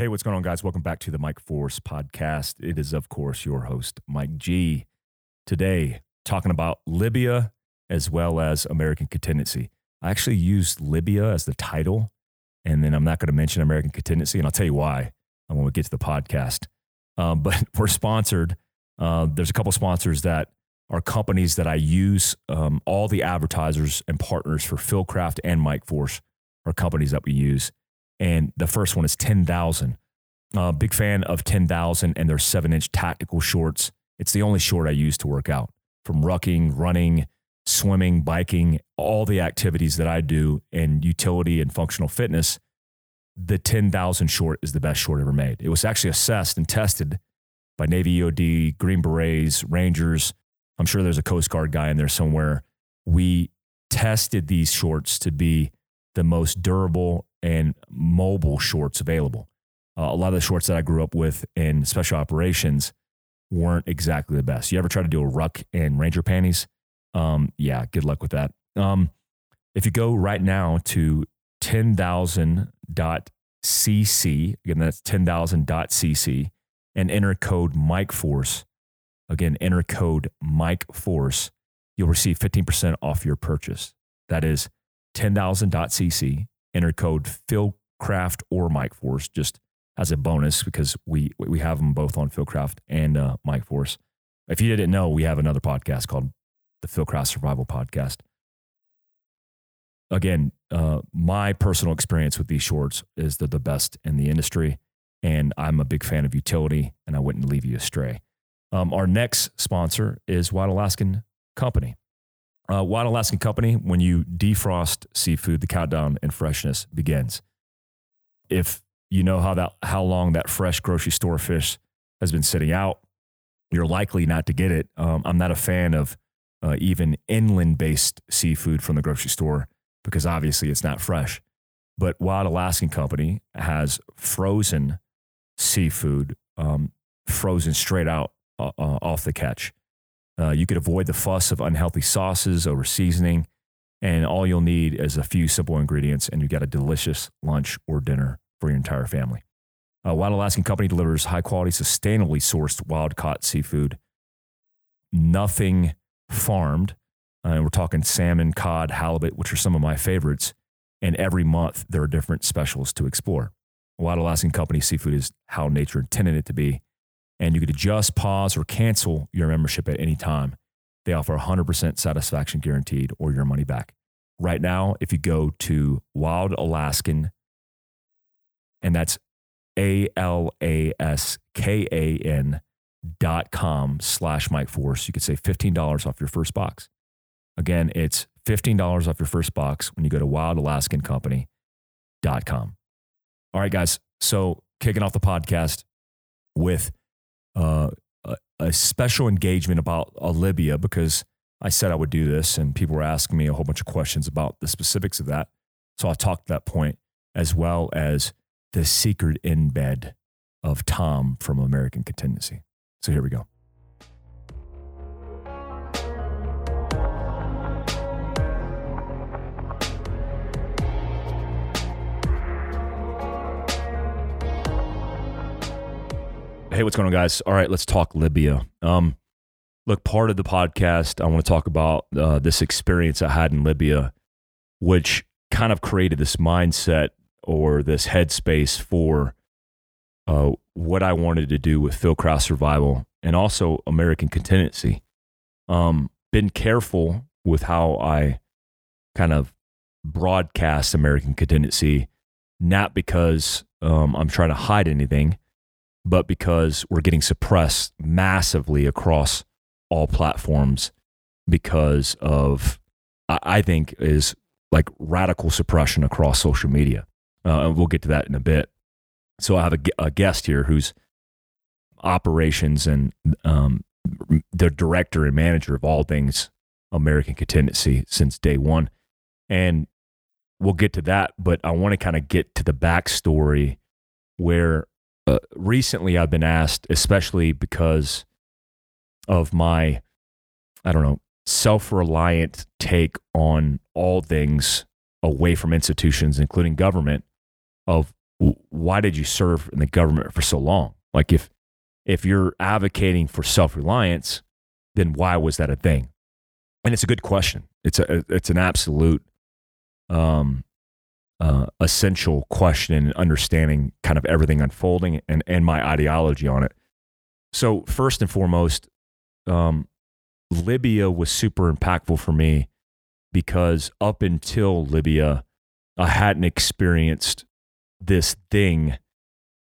Hey, what's going on, guys? Welcome back to the Mike Force podcast. It is, of course, your host, Mike G. Today, talking about Libya as well as American contingency. I actually used Libya as the title, and then I'm not going to mention American contingency, and I'll tell you why when we get to the podcast. Um, but we're sponsored. Uh, there's a couple sponsors that are companies that I use. Um, all the advertisers and partners for Fieldcraft and Mike Force are companies that we use. And the first one is 10,000. Uh, big fan of 10,000 and their seven inch tactical shorts. It's the only short I use to work out from rucking, running, swimming, biking, all the activities that I do in utility and functional fitness. The 10,000 short is the best short ever made. It was actually assessed and tested by Navy EOD, Green Berets, Rangers. I'm sure there's a Coast Guard guy in there somewhere. We tested these shorts to be the most durable and mobile shorts available. Uh, a lot of the shorts that I grew up with in special operations weren't exactly the best. You ever try to do a ruck in Ranger panties? Um, yeah, good luck with that. Um, if you go right now to 10,000.cc, again, that's 10,000.cc, and enter code Mike Force, again, enter code Mike Force, you'll receive 15% off your purchase. That is 10,000.cc, enter code Fieldcraft or Mike Force just as a bonus because we, we have them both on Fieldcraft and uh, Mike Force. If you didn't know, we have another podcast called the Fieldcraft Survival Podcast. Again, uh, my personal experience with these shorts is they're the best in the industry, and I'm a big fan of utility, and I wouldn't leave you astray. Um, our next sponsor is Wild Alaskan Company. Uh, Wild Alaskan Company, when you defrost seafood, the countdown and freshness begins. If you know how that how long that fresh grocery store fish has been sitting out, you're likely not to get it. Um, I'm not a fan of uh, even inland based seafood from the grocery store because obviously it's not fresh. But Wild Alaskan Company has frozen seafood, um, frozen straight out uh, uh, off the catch. Uh, you could avoid the fuss of unhealthy sauces over seasoning, and all you'll need is a few simple ingredients, and you've got a delicious lunch or dinner for your entire family. Uh, wild Alaskan Company delivers high quality, sustainably sourced wild caught seafood. Nothing farmed. Uh, we're talking salmon, cod, halibut, which are some of my favorites. And every month there are different specials to explore. Wild Alaskan Company seafood is how nature intended it to be. And you could adjust, pause, or cancel your membership at any time. They offer 100% satisfaction guaranteed or your money back. Right now, if you go to Wild Alaskan, and that's A L A S K A N dot com slash Mike Force. You could save $15 off your first box. Again, it's $15 off your first box when you go to wildalaskancompany.com. All right, guys. So kicking off the podcast with uh, a, a, special engagement about uh, Libya because I said I would do this and people were asking me a whole bunch of questions about the specifics of that. So I'll talk to that point as well as the secret embed of Tom from American Contingency. So here we go. Hey, what's going on, guys? All right, let's talk Libya. Um, look, part of the podcast, I want to talk about uh, this experience I had in Libya, which kind of created this mindset or this headspace for uh, what I wanted to do with Fieldcraft Survival and also American Contingency. Um, been careful with how I kind of broadcast American Contingency, not because um, I'm trying to hide anything, but because we're getting suppressed massively across all platforms because of, I think, is like radical suppression across social media. Uh, and we'll get to that in a bit. So I have a, a guest here who's operations and um, the director and manager of all things American Contingency since day one. And we'll get to that, but I want to kind of get to the backstory where uh, recently I've been asked, especially because of my, I don't know, self reliant take on all things away from institutions, including government, of why did you serve in the government for so long? Like if if you're advocating for self-reliance, then why was that a thing? And it's a good question. It's a it's an absolute um uh, essential question in understanding kind of everything unfolding and, and my ideology on it. So, first and foremost, um, Libya was super impactful for me because up until Libya, I hadn't experienced this thing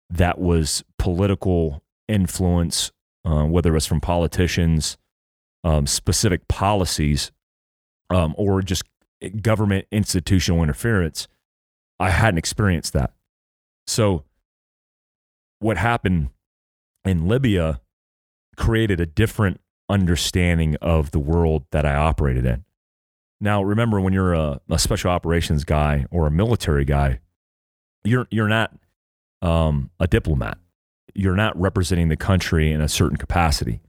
that was political influence, uh, whether it was from politicians, um, specific policies, um, or just government institutional interference. I hadn't experienced that. So, what happened in Libya created a different understanding of the world that I operated in. Now, remember, when you're a, a special operations guy or a military guy, you're you're not um, a diplomat. You're not representing the country in a certain capacity.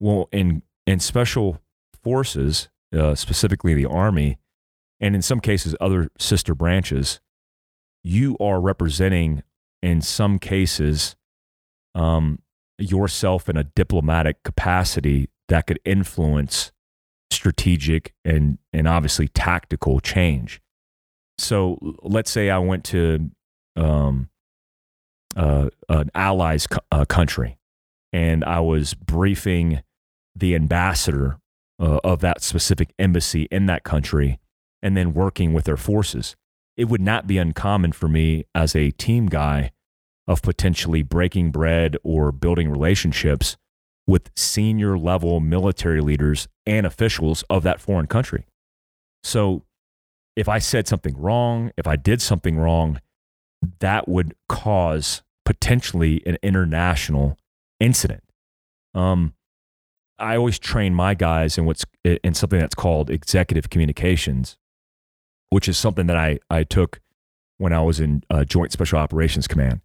Well, in in special forces, uh, specifically the army, and in some cases other sister branches, you are representing in some cases um, yourself in a diplomatic capacity that could influence strategic and and obviously tactical change. So let's say I went to um, uh, an allies co- uh, country, and I was briefing the ambassador uh, of that specific embassy in that country, and then working with their forces. It would not be uncommon for me as a team guy of potentially breaking bread or building relationships with senior level military leaders and officials of that foreign country. So if I said something wrong, if I did something wrong, that would cause potentially an international incident. Um, I always train my guys in what's in something that's called executive communications, which is something that I, I took when I was in uh, Joint Special Operations Command,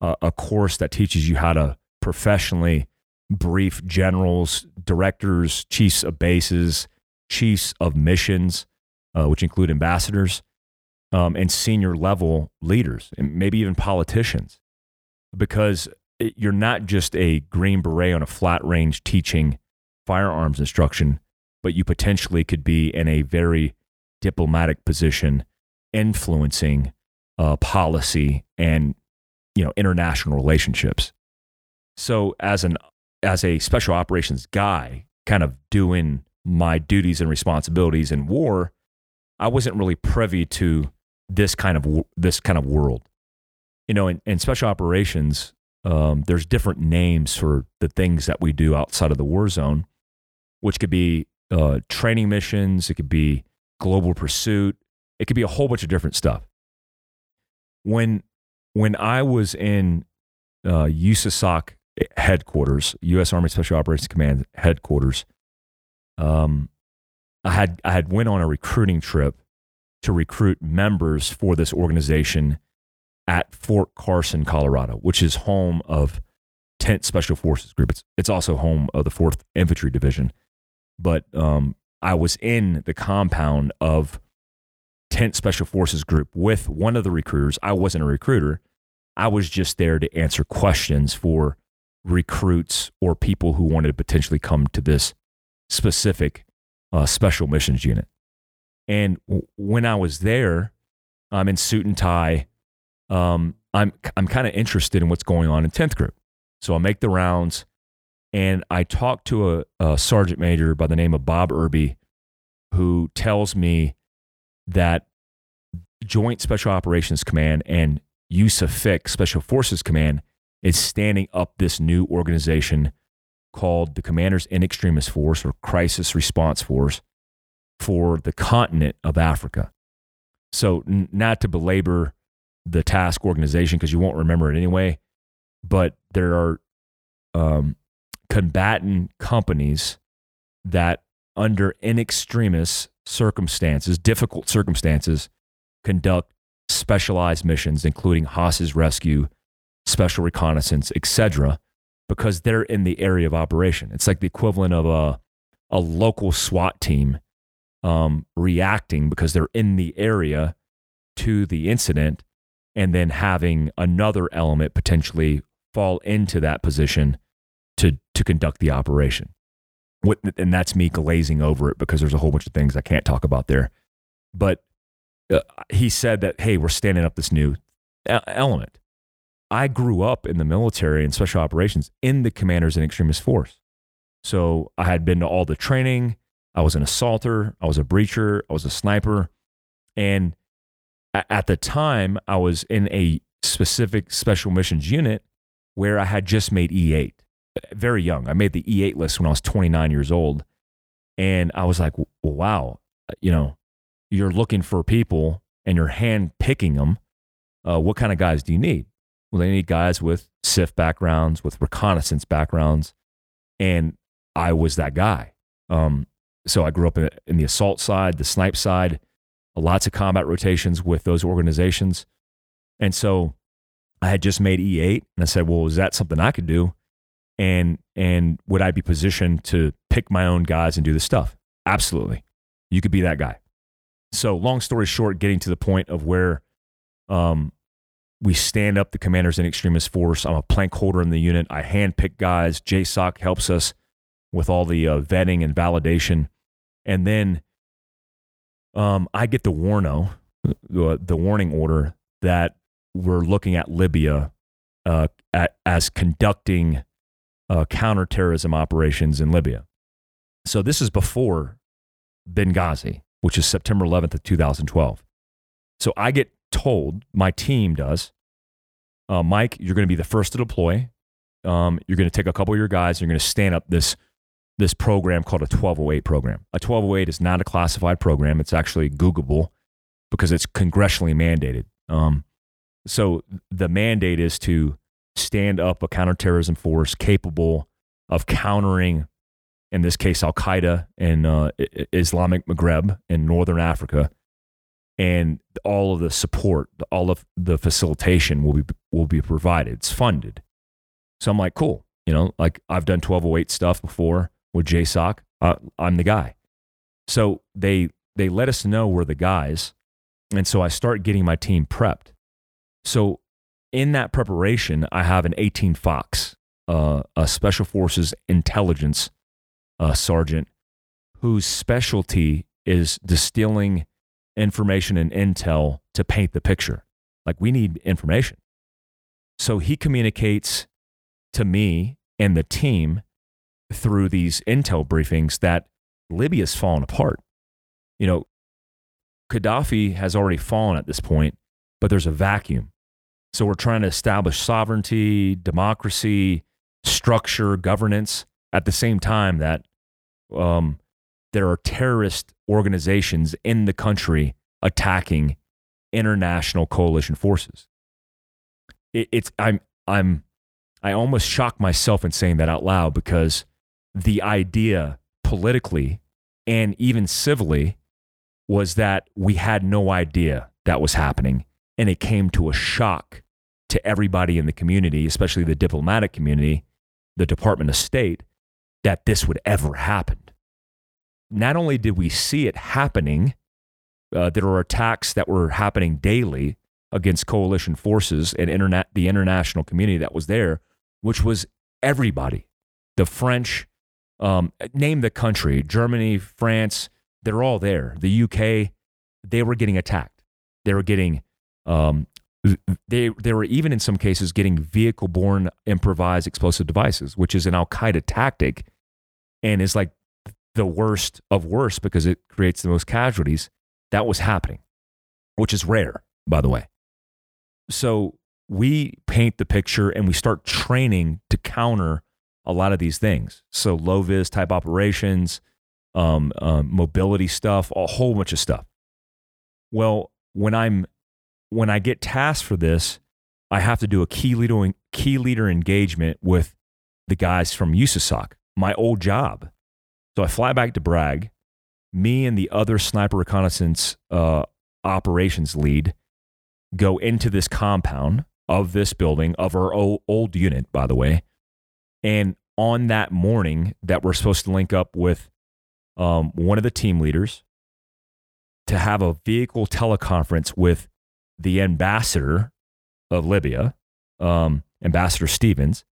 uh, a course that teaches you how to professionally brief generals, directors, chiefs of bases, chiefs of missions, uh, which include ambassadors um, and senior level leaders, and maybe even politicians, because it, you're not just a green beret on a flat range teaching firearms instruction, but you potentially could be in a very diplomatic position influencing uh, policy and you know international relationships. So as an as a special operations guy, kind of doing my duties and responsibilities in war, I wasn't really privy to this kind of this kind of world. You know, in, in special operations, um, there's different names for the things that we do outside of the war zone, which could be uh, training missions, it could be global pursuit, it could be a whole bunch of different stuff. When when I was in uh, USASOC headquarters, U.S. Army Special Operations Command headquarters. Um, I had I had went on a recruiting trip to recruit members for this organization at Fort Carson, Colorado, which is home of 10th Special Forces Group. It's it's also home of the Fourth Infantry Division. But um, I was in the compound of 10th Special Forces Group with one of the recruiters. I wasn't a recruiter. I was just there to answer questions for recruits or people who wanted to potentially come to this specific uh, special missions unit. And w- when I was there, I'm in suit and tie. Um, I'm I'm kind of interested in what's going on in 10th group. So I make the rounds and I talked to a, a sergeant major by the name of Bob Irby who tells me that Joint Special Operations Command and USAFIC Special Forces Command is standing up this new organization called the Commanders in Extremis Force or Crisis Response Force for the continent of Africa. So, n- not to belabor the task organization because you won't remember it anyway, but there are um, combatant companies that, under in extremis circumstances, difficult circumstances, conduct specialized missions, including hostage rescue, special reconnaissance, etc., because they're in the area of operation. It's like the equivalent of a a local SWAT team um, reacting because they're in the area to the incident and then having another element potentially fall into that position to conduct the operation. What, and that's me glazing over it because there's a whole bunch of things I can't talk about there. But uh, he said that hey, we're standing up this new element. I grew up in the military and special operations in the commanders in extremis force. So I had been to all the training. I was an assaulter. I was a breacher. I was a sniper. And at the time, I was in a specific special missions unit where I had just made E8, very young. I made the E8 list when I was 29 years old. And I was like, wow, you know, you're looking for people and you're hand picking them. Uh, what kind of guys do you need? Well, they need guys with CIF backgrounds, with reconnaissance backgrounds. And I was that guy. Um, so I grew up in, in the assault side, the snipe side, lots of combat rotations with those organizations. And so I had just made E8 and I said, well, is that something I could do? And, and would I be positioned to pick my own guys and do the stuff? Absolutely. You could be that guy. So long story short, getting to the point of where um, we stand up the commanders in extremis force. I'm a plank holder in the unit. I handpick guys. JSOC helps us with all the uh, vetting and validation. And then um, I get the warno, the, the warning order that we're looking at Libya uh, at, as conducting uh, counterterrorism operations in Libya. So this is before Benghazi, which is September 11th of 2012. So I get told, my team does, uh, Mike, you're going to be the first to deploy. Um, you're going to take a couple of your guys. You're going to stand up this this program called a 1208 program. A 1208 is not a classified program. It's actually Googleable because it's congressionally mandated. Um, so the mandate is to stand up a counterterrorism force capable of countering, in this case, Al Qaeda in uh, Islamic Maghreb in Northern Africa, and all of the support, all of the facilitation will be will be provided. It's funded. So I'm like, cool. You know, like I've done 1208 stuff before with JSOC, uh, I'm the guy. So they they let us know we're the guys, and so I start getting my team prepped. So in that preparation, I have an 18 Fox, uh, a Special Forces intelligence uh, sergeant, whose specialty is distilling information and intel to paint the picture. Like we need information. So he communicates to me and the team through these intel briefings that Libya's fallen apart. You know, Gaddafi has already fallen at this point, but there's a vacuum. So we're trying to establish sovereignty, democracy, structure, governance at the same time that um, there are terrorist organizations in the country attacking international coalition forces. It, it's I'm I'm I almost shock myself in saying that out loud because the idea politically and even civilly was that we had no idea that was happening. And it came to a shock to everybody in the community, especially the diplomatic community, the Department of State, that this would ever happen. Not only did we see it happening, uh, there were attacks that were happening daily against coalition forces and internet, the international community that was there, which was everybody the French, um, name the country, Germany, France, they're all there. The UK, they were getting attacked. They were getting, um, they, they were even in some cases getting vehicle borne improvised explosive devices, which is an Al Qaeda tactic and is like the worst of worst because it creates the most casualties. That was happening, which is rare, by the way. So we paint the picture and we start training to counter a lot of these things. So low vis type operations, um, um, mobility stuff, a whole bunch of stuff. Well, when I'm when I get tasked for this, I have to do a key leader key leader engagement with the guys from USASOC, my old job. So I fly back to Bragg. Me and the other sniper reconnaissance uh, operations lead go into this compound of this building of our old, old unit, by the way, and on that morning that we're supposed to link up with um, one of the team leaders to have a vehicle teleconference with the ambassador of Libya, um, Ambassador Stevens,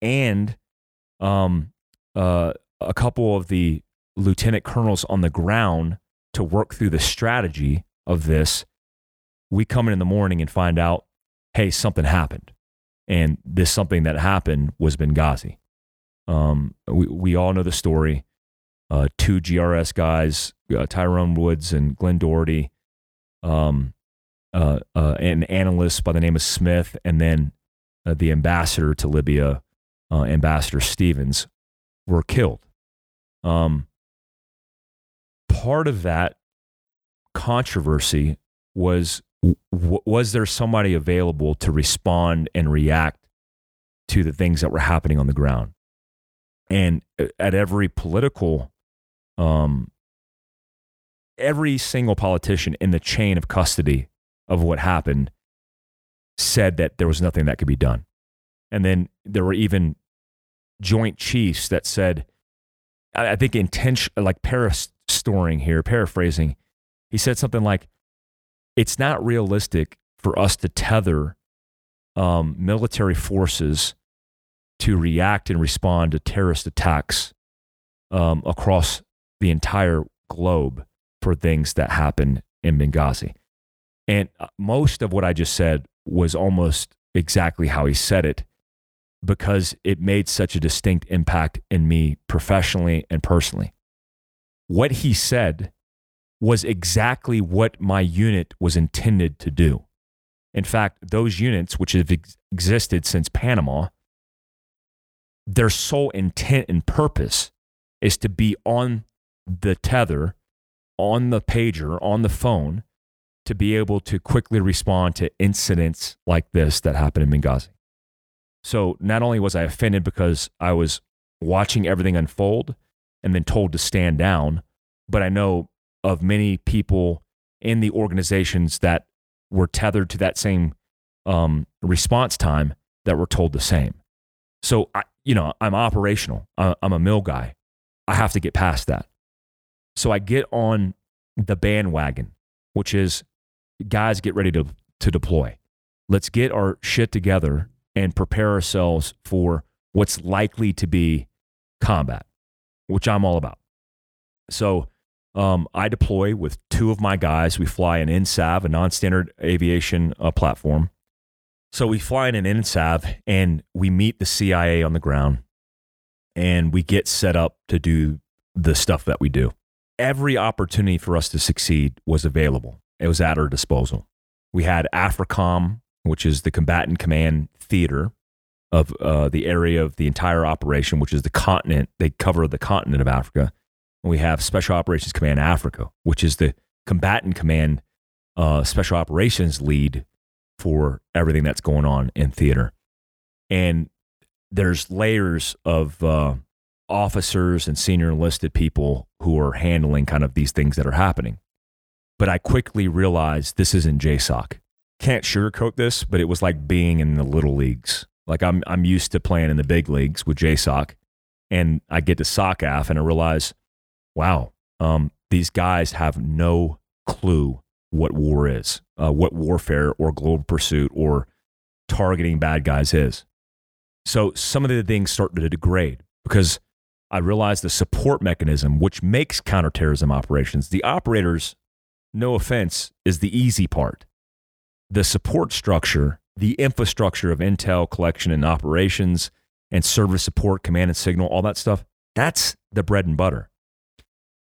and um, uh, a couple of the lieutenant colonels on the ground to work through the strategy of this. We come in in the morning and find out, hey, something happened. And this something that happened was Benghazi. Um, we, we all know the story. Uh, two GRS guys, uh, Tyrone Woods and Glenn Doherty, um, uh, uh, an analyst by the name of Smith, and then uh, the ambassador to Libya, uh, Ambassador Stevens, were killed. Um, part of that controversy was w- was there somebody available to respond and react to the things that were happening on the ground? And uh, at every political, um, every single politician in the chain of custody of what happened said that there was nothing that could be done. And then there were even joint chiefs that said, I, think intention, like parastoring here, paraphrasing, he said something like, it's not realistic for us to tether um, military forces to react and respond to terrorist attacks um, across the entire globe for things that happen in Benghazi. And uh, most of what I just said was almost exactly how he said it because it made such a distinct impact in me professionally and personally. What he said was exactly what my unit was intended to do. In fact, those units, which have ex- existed since Panama, their sole intent and purpose is to be on the tether, on the pager, on the phone, to be able to quickly respond to incidents like this that happened in Benghazi. So not only was I offended because I was watching everything unfold and then told to stand down, but I know of many people in the organizations that were tethered to that same um, response time that were told the same. So, I, you know, I'm operational. I'm a mill guy. I have to get past that. So I get on the bandwagon, which is guys, get ready to, to deploy. Let's get our shit together and prepare ourselves for what's likely to be combat, which I'm all about. So um, I deploy with two of my guys. We fly an NSAV, a non standard aviation uh, platform. So we fly in an NSAV and we meet the CIA on the ground and we get set up to do the stuff that we do. Every opportunity for us to succeed was available, it was at our disposal. We had AFRICOM, which is the combatant command theater of uh, the area of the entire operation, which is the continent. They cover the continent of Africa and we have Special Operations Command Africa, which is the combatant command uh, special operations lead for everything that's going on in theater. And there's layers of uh, officers and senior enlisted people who are handling kind of these things that are happening. But I quickly realized this isn't JSOC. Can't sugarcoat this, but it was like being in the little leagues. Like I'm, I'm used to playing in the big leagues with JSOC, and I get to SOCAF and I realize wow, um, these guys have no clue what war is, uh, what warfare or global pursuit or targeting bad guys is. So some of the things start to degrade because I realized the support mechanism, which makes counterterrorism operations, the operators, no offense, is the easy part. The support structure, the infrastructure of intel collection and operations and service support, command and signal, all that stuff, that's the bread and butter.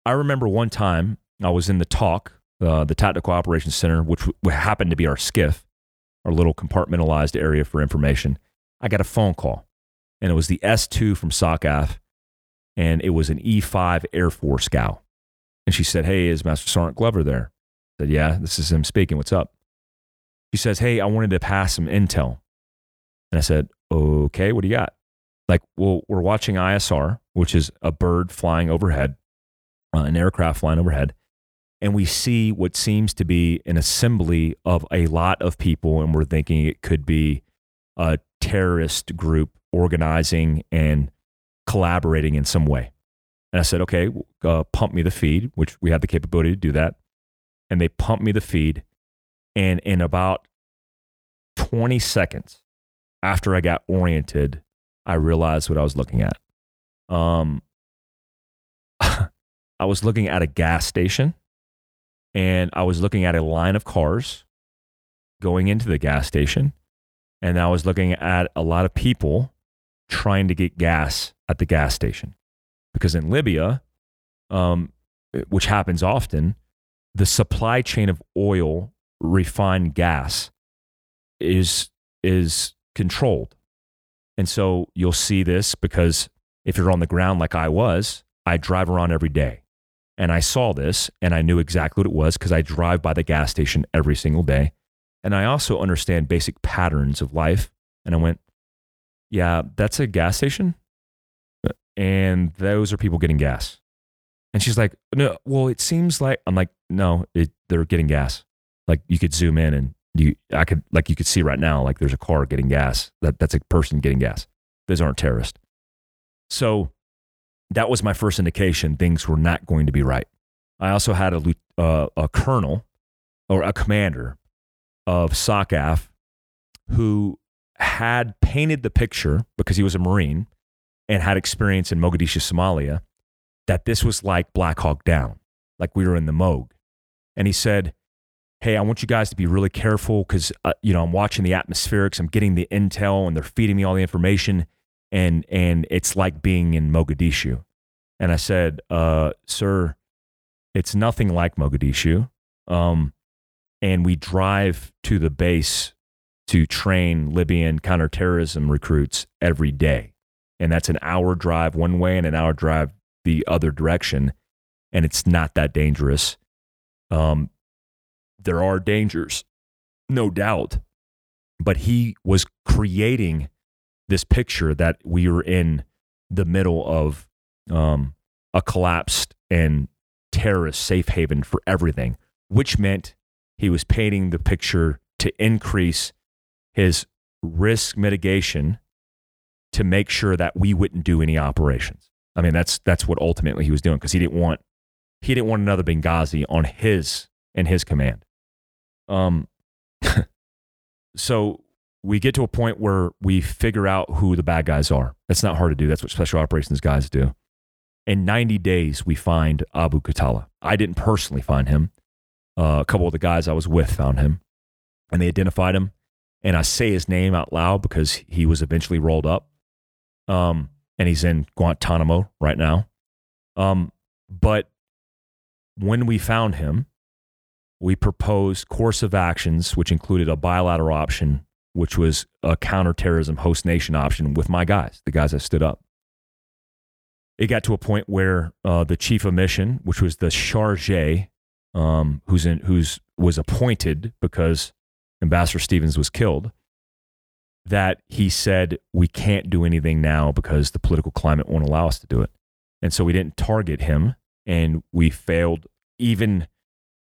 I remember one time I was in the TOC, uh, the Tactical Operations Center, which w- happened to be our SCIF, our little compartmentalized area for information. I got a phone call, and it was the S2 from SOCAF, and it was an E5 Air Force gal. And she said, Hey, is Master Sergeant Glover there? Said, Yeah, this is him speaking. What's up? He says, Hey, I wanted to pass some intel. And I said, Okay, what do you got? Like, well, we're watching ISR, which is a bird flying overhead uh, an aircraft flying overhead, and we see what seems to be an assembly of a lot of people, and we're thinking it could be a terrorist group organizing and collaborating in some way. And I said, okay, uh, pump me the feed, which we have the capability to do that. And they pumped me the feed. And in about 20 seconds after I got oriented, I realized what I was looking at. Um, I was looking at a gas station and I was looking at a line of cars going into the gas station. And I was looking at a lot of people trying to get gas at the gas station. Because in Libya, um, which happens often, the supply chain of oil, refined gas, is is controlled. And so you'll see this because if you're on the ground like I was, I drive around every day. And I saw this and I knew exactly what it was because I drive by the gas station every single day. And I also understand basic patterns of life. And I went, yeah, that's a gas station. And those are people getting gas. And she's like, no, well, it seems like, I'm like, no, it, they're getting gas. Like you could zoom in and you, I could, like you could see right now, like there's a car getting gas. That, that's a person getting gas. Those aren't terrorists. So that was my first indication things were not going to be right. I also had a, uh, a colonel or a commander of SOCAF who had painted the picture because he was a Marine and had experience in Mogadishu, Somalia, that this was like Black Hawk Down, like we were in the Mog. And he said, Hey, I want you guys to be really careful because, uh, you know, I'm watching the atmospherics, I'm getting the intel, and they're feeding me all the information. And, and it's like being in Mogadishu. And I said, uh, Sir, it's nothing like Mogadishu. Um, and we drive to the base to train Libyan counterterrorism recruits every day. And that's an hour drive one way and an hour drive the other direction. And it's not that dangerous. Um, there are dangers, no doubt. But he was creating this picture that we were in the middle of um, a collapsed and terrorist safe haven for everything, which meant he was painting the picture to increase his risk mitigation to make sure that we wouldn't do any operations. I mean, that's that's what ultimately he was doing because he didn't want he didn't want another Benghazi on his in his command. Um, so we get to a point where we figure out who the bad guys are. That's not hard to do. That's what special operations guys do. In 90 days, we find Abu Khatallah. I didn't personally find him. Uh, a couple of the guys I was with found him and they identified him. And I say his name out loud because he was eventually rolled up. Um, and he's in Guantanamo right now. Um, but when we found him, we proposed course of actions, which included a bilateral option, which was a counterterrorism host nation option with my guys, the guys that stood up. It got to a point where uh, the chief of mission, which was the charge um, who's in, who's was appointed because Ambassador Stevens was killed, that he said we can't do anything now because the political climate won't allow us to do it, and so we didn't target him, and we failed. Even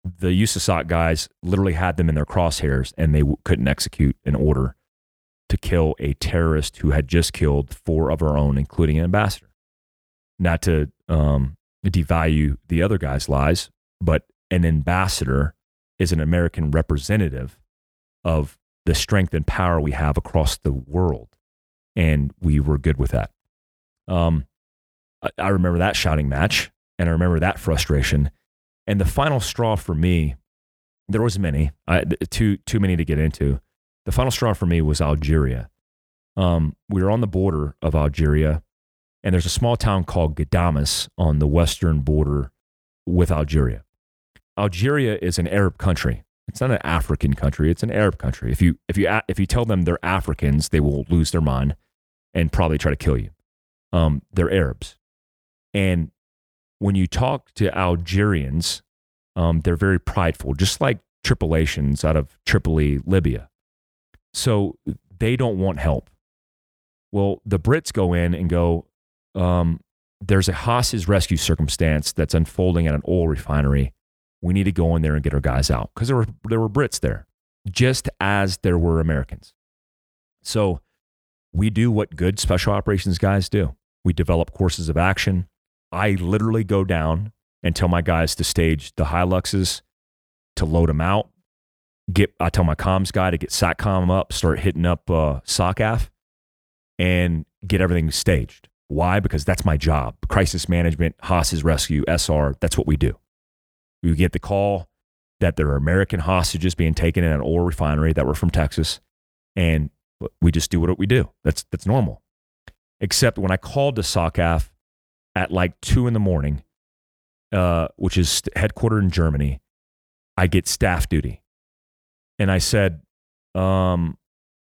the USASOC guys literally had them in their crosshairs, and they w- couldn't execute an order to kill a terrorist who had just killed four of our own, including an ambassador. Not to um, devalue the other guy's lies, but an ambassador is an American representative of the strength and power we have across the world. And we were good with that. Um, I, I remember that shouting match and I remember that frustration. And the final straw for me, there was many, I, too, too many to get into. The final straw for me was Algeria. Um, we were on the border of Algeria, and there's a small town called Ghadames on the western border with Algeria. Algeria is an Arab country. It's not an African country. It's an Arab country. If you if you if you tell them they're Africans, they will lose their mind and probably try to kill you. Um, they're Arabs, and when you talk to Algerians, um, they're very prideful, just like Tripolitans out of Tripoli, Libya. So they don't want help. Well, the Brits go in and go, um, there's a hostage rescue circumstance that's unfolding at an oil refinery we need to go in there and get our guys out because there were there were Brits there, just as there were Americans. So we do what good special operations guys do. We develop courses of action. I literally go down and tell my guys to stage the Hiluxes, to load them out, get I tell my comms guy to get SATCOM up, start hitting up uh, SOCAF, and get everything staged. Why? Because that's my job. Crisis management, hostage rescue, SR. That's what we do. We get the call that there are American hostages being taken in an oil refinery that were from Texas, and we just do what we do. That's that's normal. Except when I called to SOCAF at like two in the morning, uh, which is headquartered in Germany, I get staff duty and I said, um,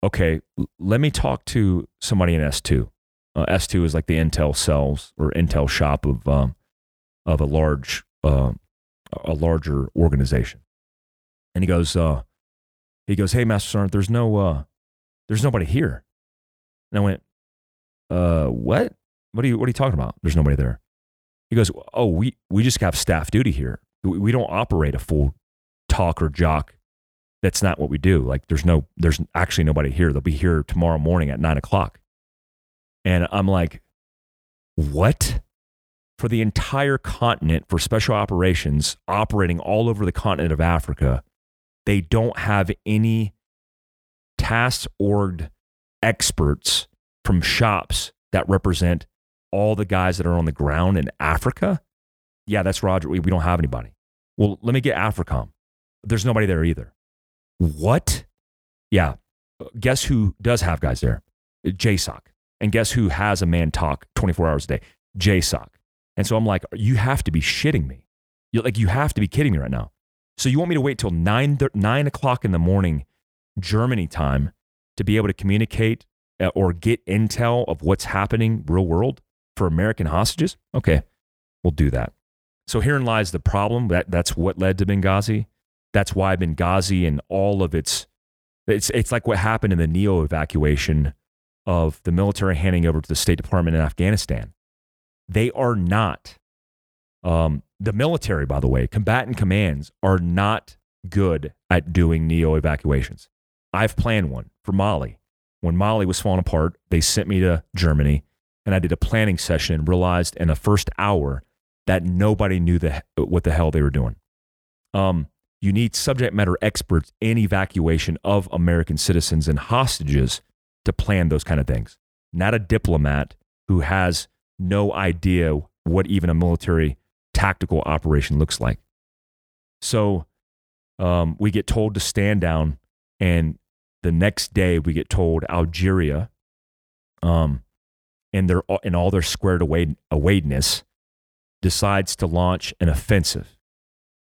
okay, l- let me talk to somebody in S2. Uh, S2 is like the Intel cells or Intel shop of, um, of a large, uh, a larger organization. And he goes, uh, he goes, hey, Master Sergeant, there's no, uh, there's nobody here. And I went, uh, what? What are you, what are you talking about? There's nobody there. He goes, oh, we, we just have staff duty here. We, we don't operate a full TOC or JOC that's not what we do. Like there's no, there's actually nobody here. They'll be here tomorrow morning at nine o'clock. And I'm like, what? For the entire continent for special operations operating all over the continent of Africa, they don't have any task orged experts from shops that represent all the guys that are on the ground in Africa. Yeah, that's Roger. We, we don't have anybody. Well, let me get AFRICOM. There's nobody there either. What? Yeah. Guess who does have guys there? JSOC. And guess who has a man TOC 24 hours a day? JSOC. And so I'm like, you have to be shitting me. you like, you have to be kidding me right now. So you want me to wait till nine, nine o'clock in the morning, Germany time, to be able to communicate uh, or get intel of what's happening real world for American hostages? Okay, we'll do that. So herein lies the problem. That, that's what led to Benghazi. That's why Benghazi and all of its it's it's like what happened in the neo evacuation of the military handing over to the State Department in Afghanistan. They are not um, the military, by the way, combatant commands are not good at doing neo evacuations. I've planned one for Mali. When Mali was falling apart, they sent me to Germany and I did a planning session and realized in the first hour that nobody knew the, what the hell they were doing. Um, you need subject matter experts in evacuation of American citizens and hostages to plan those kind of things, not a diplomat who has no idea what even a military tactical operation looks like. So um, we get told to stand down, and the next day we get told Algeria, um, in their in all their squared away awayness, decides to launch an offensive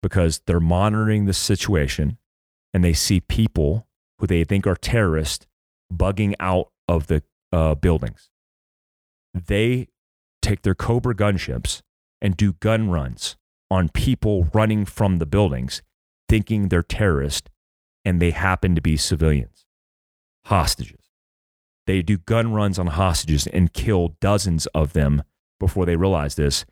because they're monitoring the situation and they see people who they think are terrorists bugging out of the uh, buildings. They take their Cobra gunships and do gun runs on people running from the buildings, thinking they're terrorists, and they happen to be civilians, hostages. They do gun runs on hostages and kill dozens of them before they realize this.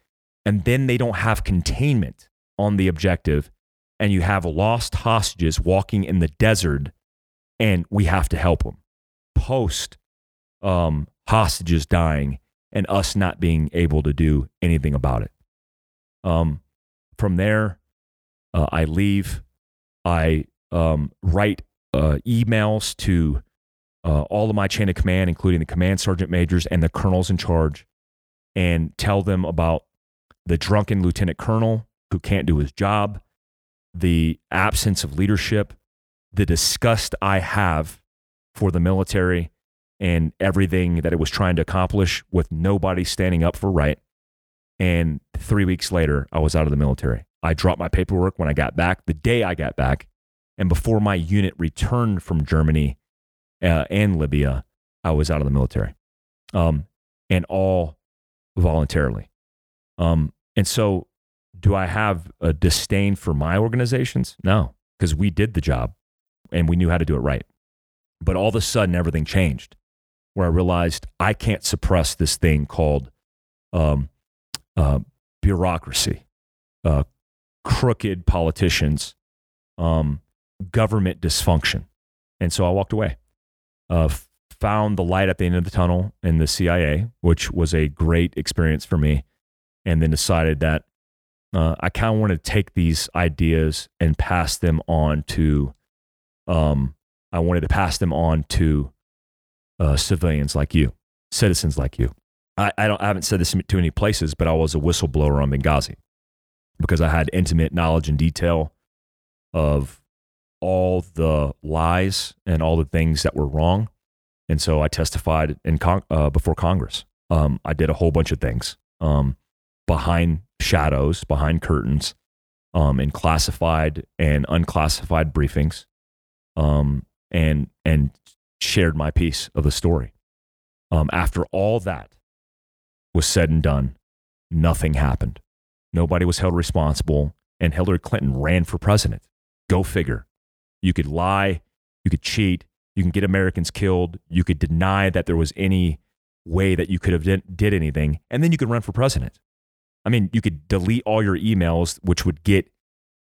And then they don't have containment on the objective and you have lost hostages walking in the desert and we have to help them post um, hostages dying and us not being able to do anything about it. Um, from there uh, i leave. I um, write uh, emails to uh, all of my chain of command including the command sergeant majors and the colonels in charge and tell them about the drunken lieutenant colonel who can't do his job, the absence of leadership, the disgust I have for the military and everything that it was trying to accomplish with nobody standing up for right. And three weeks later, I was out of the military. I dropped my paperwork when I got back, the day I got back. And before my unit returned from Germany uh, and Libya, I was out of the military. Um, and all voluntarily. Um, and so do I have a disdain for my organizations? No, because we did the job and we knew how to do it right. But all of a sudden, everything changed where I realized I can't suppress this thing called um, uh, bureaucracy, uh, crooked politicians, um, government dysfunction. And so I walked away. Uh, found the light at the end of the tunnel in the CIA, which was a great experience for me. And then decided that uh, I kind of want to take these ideas and pass them on to um, I wanted to pass them on to uh, civilians like you, citizens like you. I, I don't I haven't said this to many places, but I was a whistleblower on Benghazi because I had intimate knowledge and detail of all the lies and all the things that were wrong. And so I testified in con- uh, before Congress. Um, I did a whole bunch of things um, behind shadows, behind curtains, um, in classified and unclassified briefings, um, and and shared my piece of the story. Um, after all that was said and done, nothing happened. Nobody was held responsible, and Hillary Clinton ran for president. Go figure. You could lie, you could cheat, you can get Americans killed, you could deny that there was any way that you could have did, anything, and then you could run for president. I mean, you could delete all your emails, which would get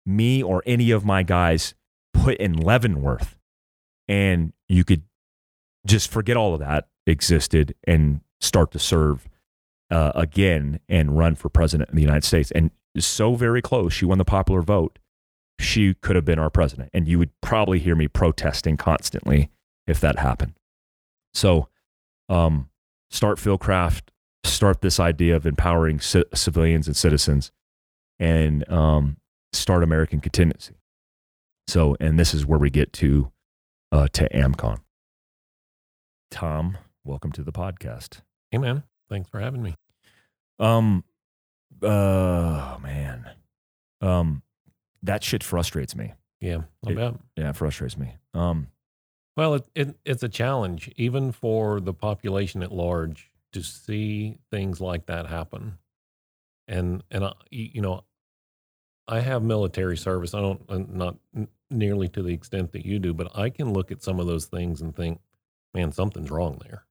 me or any of my guys put in Leavenworth, and you could just forget all of that existed and start to serve uh, again and run for president of the United States. And so very close. She won the popular vote. She could have been our president. And you would probably hear me protesting constantly if that happened. So, um, start Fieldcraft, start this idea of empowering c- civilians and citizens, and um, start American contingency. So, and this is where we get to uh, to AmCon. Tom, welcome to the podcast. Hey, man. Thanks for having me. Um, uh, man, um, that shit frustrates me. Yeah, I It- bet. Yeah, it frustrates me. Um, Well, it, it, it's a challenge, even for the population at large, to see things like that happen. And and I, you know, I have military service. I don't not nearly to the extent that you do, but I can look at some of those things and think, man, something's wrong there.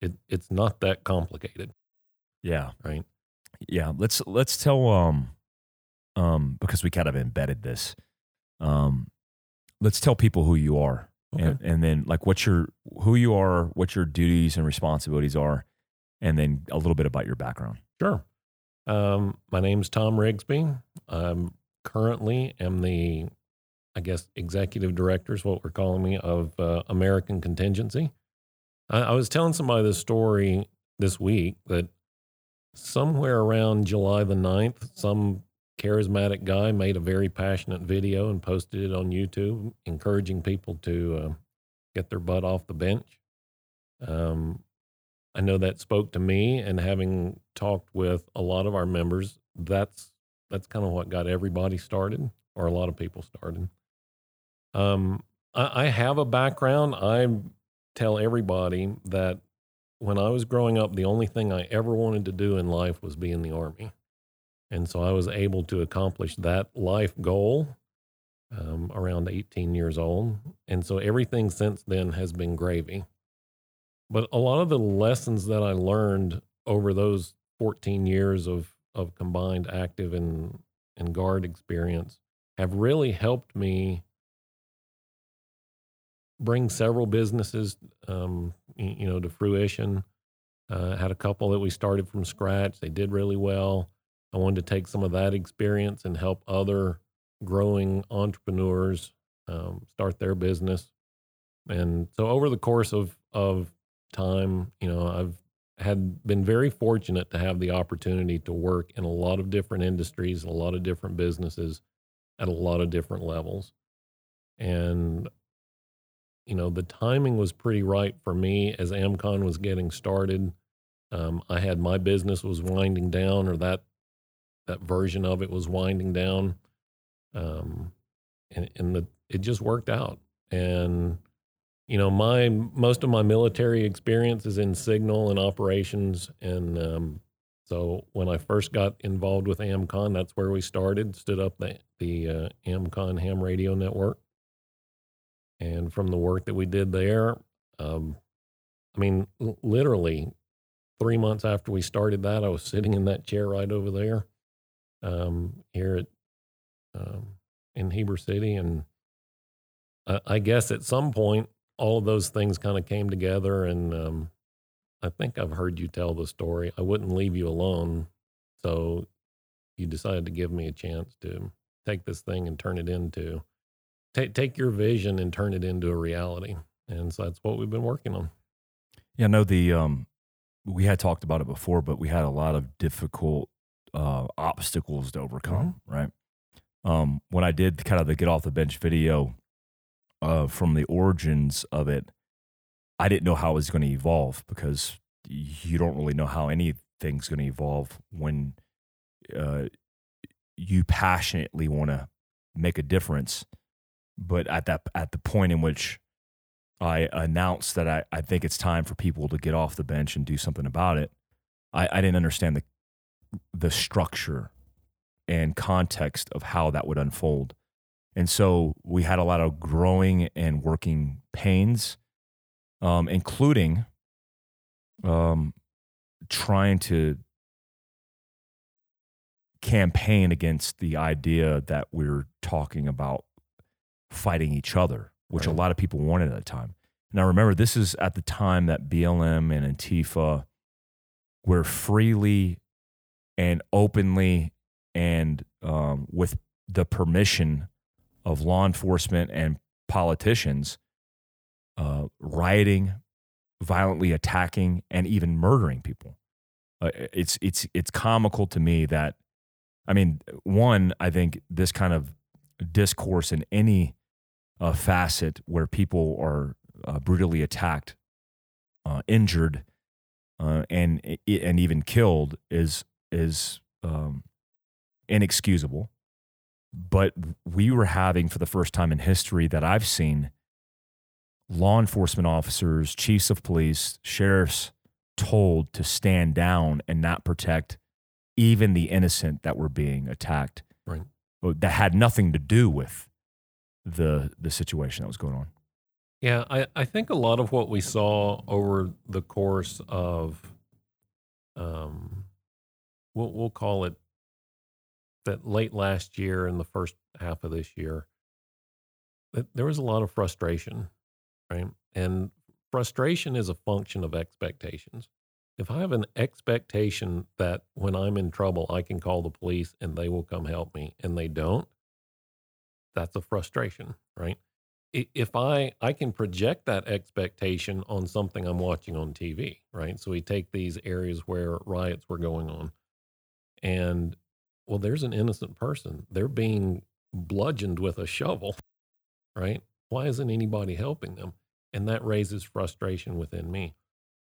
It it's not that complicated, yeah, right? yeah. Let's let's tell um, um, because we kind of embedded this. Um, let's tell people who you are, Okay. and, and then like what your who you are, what your duties and responsibilities are, and then a little bit about your background. Sure. Um, my name's Tom Rigsby. I'm currently am the, I guess, executive director is what we're calling me of uh, American Contingency. I, I was telling somebody this story this week that somewhere around July the 9th, some charismatic guy made a very passionate video and posted it on YouTube, encouraging people to uh, get their butt off the bench. Um, I know that spoke to me, and having talked with a lot of our members, that's that's kind of what got everybody started, or a lot of people started. Um, I, I have a background. I tell everybody that when I was growing up, the only thing I ever wanted to do in life was be in the army, and so I was able to accomplish that life goal um, around 18 years old, and so everything since then has been gravy. But a lot of the lessons that I learned over those 14 years of, of combined active and, and guard experience have really helped me bring several businesses, um, you know, to fruition. Uh, had a couple that we started from scratch. They did really well. I wanted to take some of that experience and help other growing entrepreneurs um, start their business. And so over the course of, of time, you know, I've had been very fortunate to have the opportunity to work in a lot of different industries, a lot of different businesses at a lot of different levels. And, you know, the timing was pretty right for me as AmCon was getting started. Um, I had my business was winding down, or that that version of it was winding down, um, and, and the it just worked out. And you know, my most of my military experience is in signal and operations, and um, so when I first got involved with AmCon, that's where we started. Stood up the the uh, AmCon Ham Radio Network, and from the work that we did there, um, I mean, literally three months after we started that, I was sitting in that chair right over there, um, here at um, in Heber City, and I, I guess at some point all of those things kind of came together and um, i think i've heard you tell the story i wouldn't leave you alone so you decided to give me a chance to take this thing and turn it into take take your vision and turn it into a reality. And so that's what we've been working on. Yeah, no, the um, we had talked about it before, but we had a lot of difficult uh, obstacles to overcome, right? Um, when I did kind of the get off the bench video uh, from the origins of it, I didn't know how it was going to evolve because you don't really know how anything's going to evolve when uh, you passionately want to make a difference. But at that at the point in which I announced that I, I think it's time for people to get off the bench and do something about it, I, I didn't understand the the structure and context of how that would unfold. And so we had a lot of growing and working pains, um, including um, trying to campaign against the idea that we're talking about fighting each other, which right. a lot of people wanted at the time. And I remember this is at the time that BLM and Antifa were freely and openly and um, with the permission of law enforcement and politicians uh, rioting, violently attacking, and even murdering people. Uh, it's it's it's comical to me that, I mean, one, I think this kind of discourse in any uh, facet where people are uh, brutally attacked, uh, injured, uh, and and even killed is is um, inexcusable. But we were having, for the first time in history that I've seen, law enforcement officers, chiefs of police, sheriffs told to stand down and not protect even the innocent that were being attacked. Right. That had nothing to do with the the situation that was going on. Yeah, I, I think a lot of what we saw over the course of um we'll we'll call it that late last year and the first half of this year, there was a lot of frustration, right? And frustration is a function of expectations. If I have an expectation that when I'm in trouble, I can call the police and they will come help me, and they don't, that's a frustration, right? If I I can project that expectation on something I'm watching on TV, right? So we take these areas where riots were going on, and well, there's an innocent person. They're being bludgeoned with a shovel, right? Why isn't anybody helping them? And that raises frustration within me.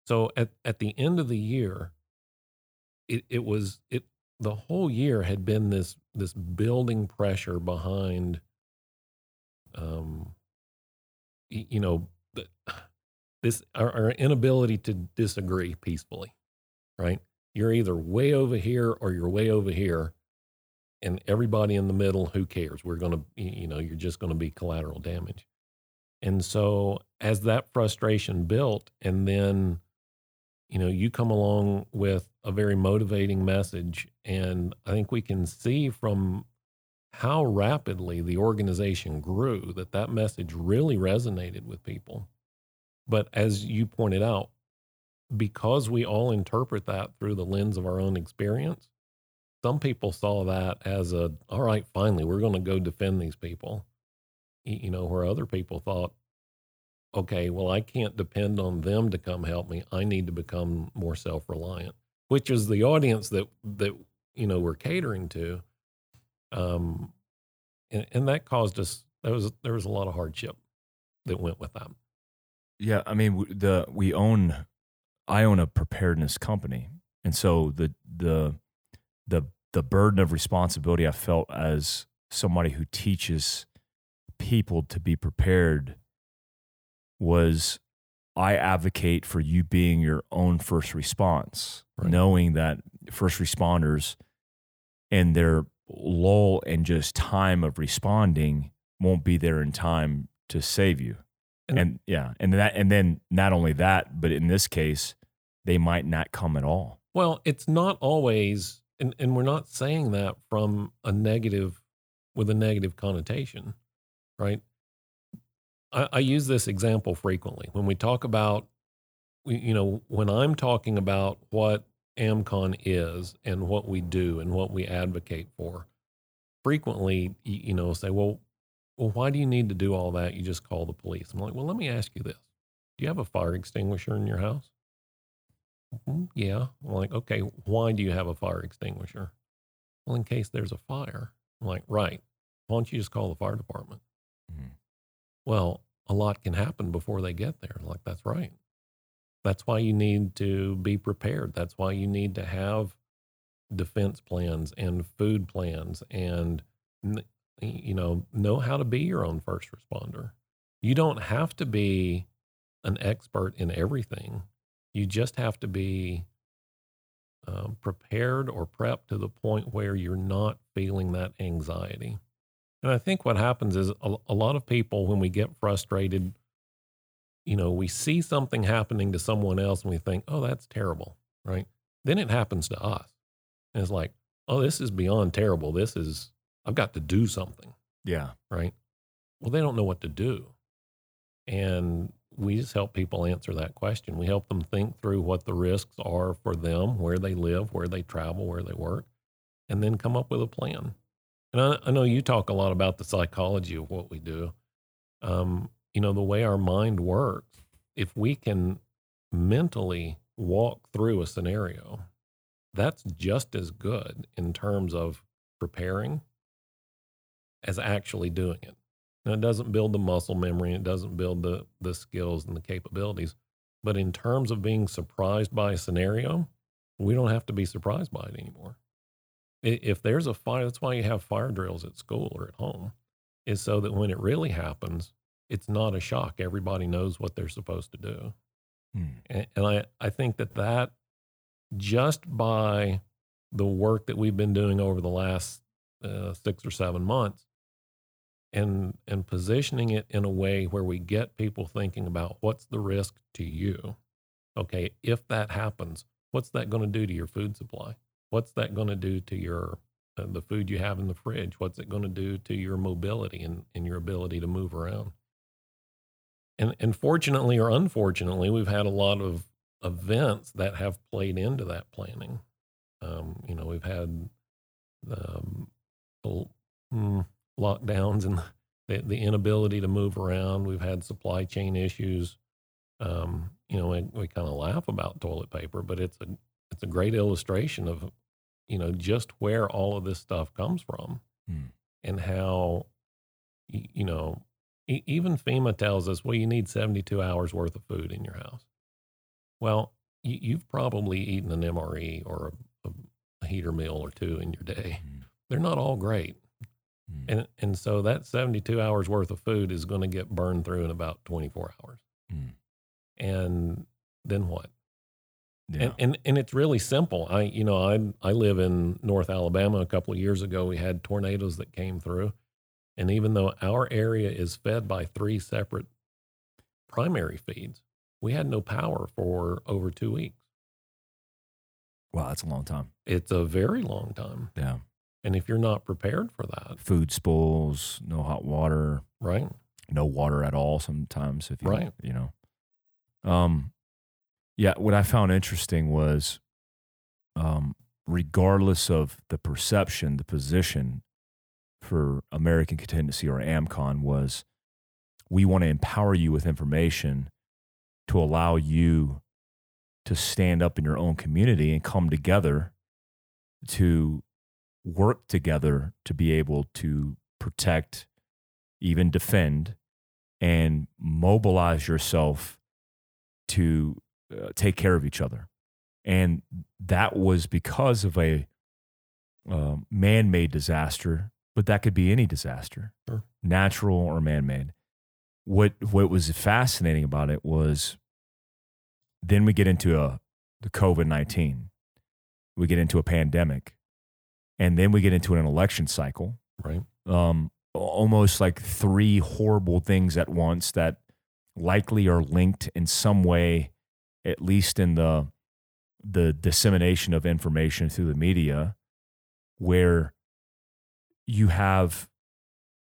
So at, at the end of the year, it, it was it the whole year had been this this building pressure behind um you know this our, our inability to disagree peacefully right you're either way over here or you're way over here and everybody in the middle, who cares? We're going to, you know, you're just going to be collateral damage. And so as that frustration built, and then, you know, you come along with a very motivating message. And I think we can see from how rapidly the organization grew that that message really resonated with people. But as you pointed out, because we all interpret that through the lens of our own experience, some people saw that as a all right finally we're going to go defend these people. You know where other people thought okay well i can't depend on them to come help me. I need to become more self-reliant which is the audience that that you know we're catering to um and, and that caused us there was there was a lot of hardship that went with that. Yeah i mean the we own i own a preparedness company and so the the the the burden of responsibility I felt as somebody who teaches people to be prepared was I advocate for you being your own first response, right. knowing that first responders and their lull and just time of responding won't be there in time to save you. And, and yeah, and that and then not only that, but in this case, they might not come at all. Well, it's not always and and we're not saying that from a negative with a negative connotation, right? I, I use this example frequently when we talk about, you know, when I'm talking about what AmCon is and what we do and what we advocate for. Frequently, you know, say, well, well, why do you need to do all that? You just call the police. I'm like, well, let me ask you this. Do you have a fire extinguisher in your house? "Mhm, yeah. I'm like, okay, why do you have a fire extinguisher? Well, in case there's a fire. I'm like, right. Why don't you just call the fire department? Mhm. Well, a lot can happen before they get there. I'm like, that's right. That's why you need to be prepared. That's why you need to have defense plans and food plans and you know know how to be your own first responder. You don't have to be an expert in everything. You just have to be um, prepared or prepped to the point where you're not feeling that anxiety. And I think what happens is a, a lot of people, when we get frustrated, you know, we see something happening to someone else and we think, oh, that's terrible, right? Then it happens to us. And it's like, oh, this is beyond terrible. This is, I've got to do something, Yeah. right? Well, they don't know what to do. And we just help people answer that question. We help them think through what the risks are for them, where they live, where they travel, where they work, and then come up with a plan. And I, I know you talk a lot about the psychology of what we do. Um, you know, the way our mind works, if we can mentally walk through a scenario, that's just as good in terms of preparing as actually doing it. Now, it doesn't build the muscle memory, it doesn't build the, the skills and the capabilities. But in terms of being surprised by a scenario, we don't have to be surprised by it anymore. If there's a fire, that's why you have fire drills at school or at home, is so that when it really happens, it's not a shock. Everybody knows what they're supposed to do. Hmm. And, and I, I think that that just by the work that we've been doing over the last uh, six or seven months and and positioning it in a way where we get people thinking about what's the risk to you okay? If that happens what's that going to do to your food supply? What's that going to do to your uh, the food you have in the fridge? What's it going to do to your mobility and, and your ability to move around? And and fortunately or unfortunately we've had a lot of events that have played into that planning. Um, you know we've had um, the, lockdowns and the, the inability to move around we've had supply chain issues um, you know we, we kind of laugh about toilet paper but it's a it's a great illustration of you know just where all of this stuff comes from Hmm. and how you know e- even FEMA tells us, well, you need 72 hours worth of food in your house. Well, you, you've probably eaten an MRE or a, a heater meal or two in your day. Hmm. They're not all great. Hmm. And, and so that 72 hours worth of food is going to get burned through in about 24 hours. Hmm. And then what? Yeah. And, and and it's really simple. I you know I I live in North Alabama. A couple of years ago, we had tornadoes that came through, and even though our area is fed by three separate primary feeds, we had no power for over two weeks. wow, that's a long time. It's a very long time, Yeah. And if you're not prepared for that, Food spills, no hot water, right? no water at all sometimes if you Right. you know. Um yeah, what I found interesting was um regardless of the perception, the position for American Contingency or AMCON was we want to empower you with information to allow you to stand up in your own community and come together to work together to be able to protect, even defend, and mobilize yourself to uh, take care of each other. And that was because of a um, man made disaster, but that could be any disaster, Sure. natural or man made. What, what was fascinating about it was then we get into a, the COVID 19, we get into a pandemic, and then we get into an election cycle Right. um, almost like three horrible things at once that likely are linked in some way, at least in the the dissemination of information through the media, where you have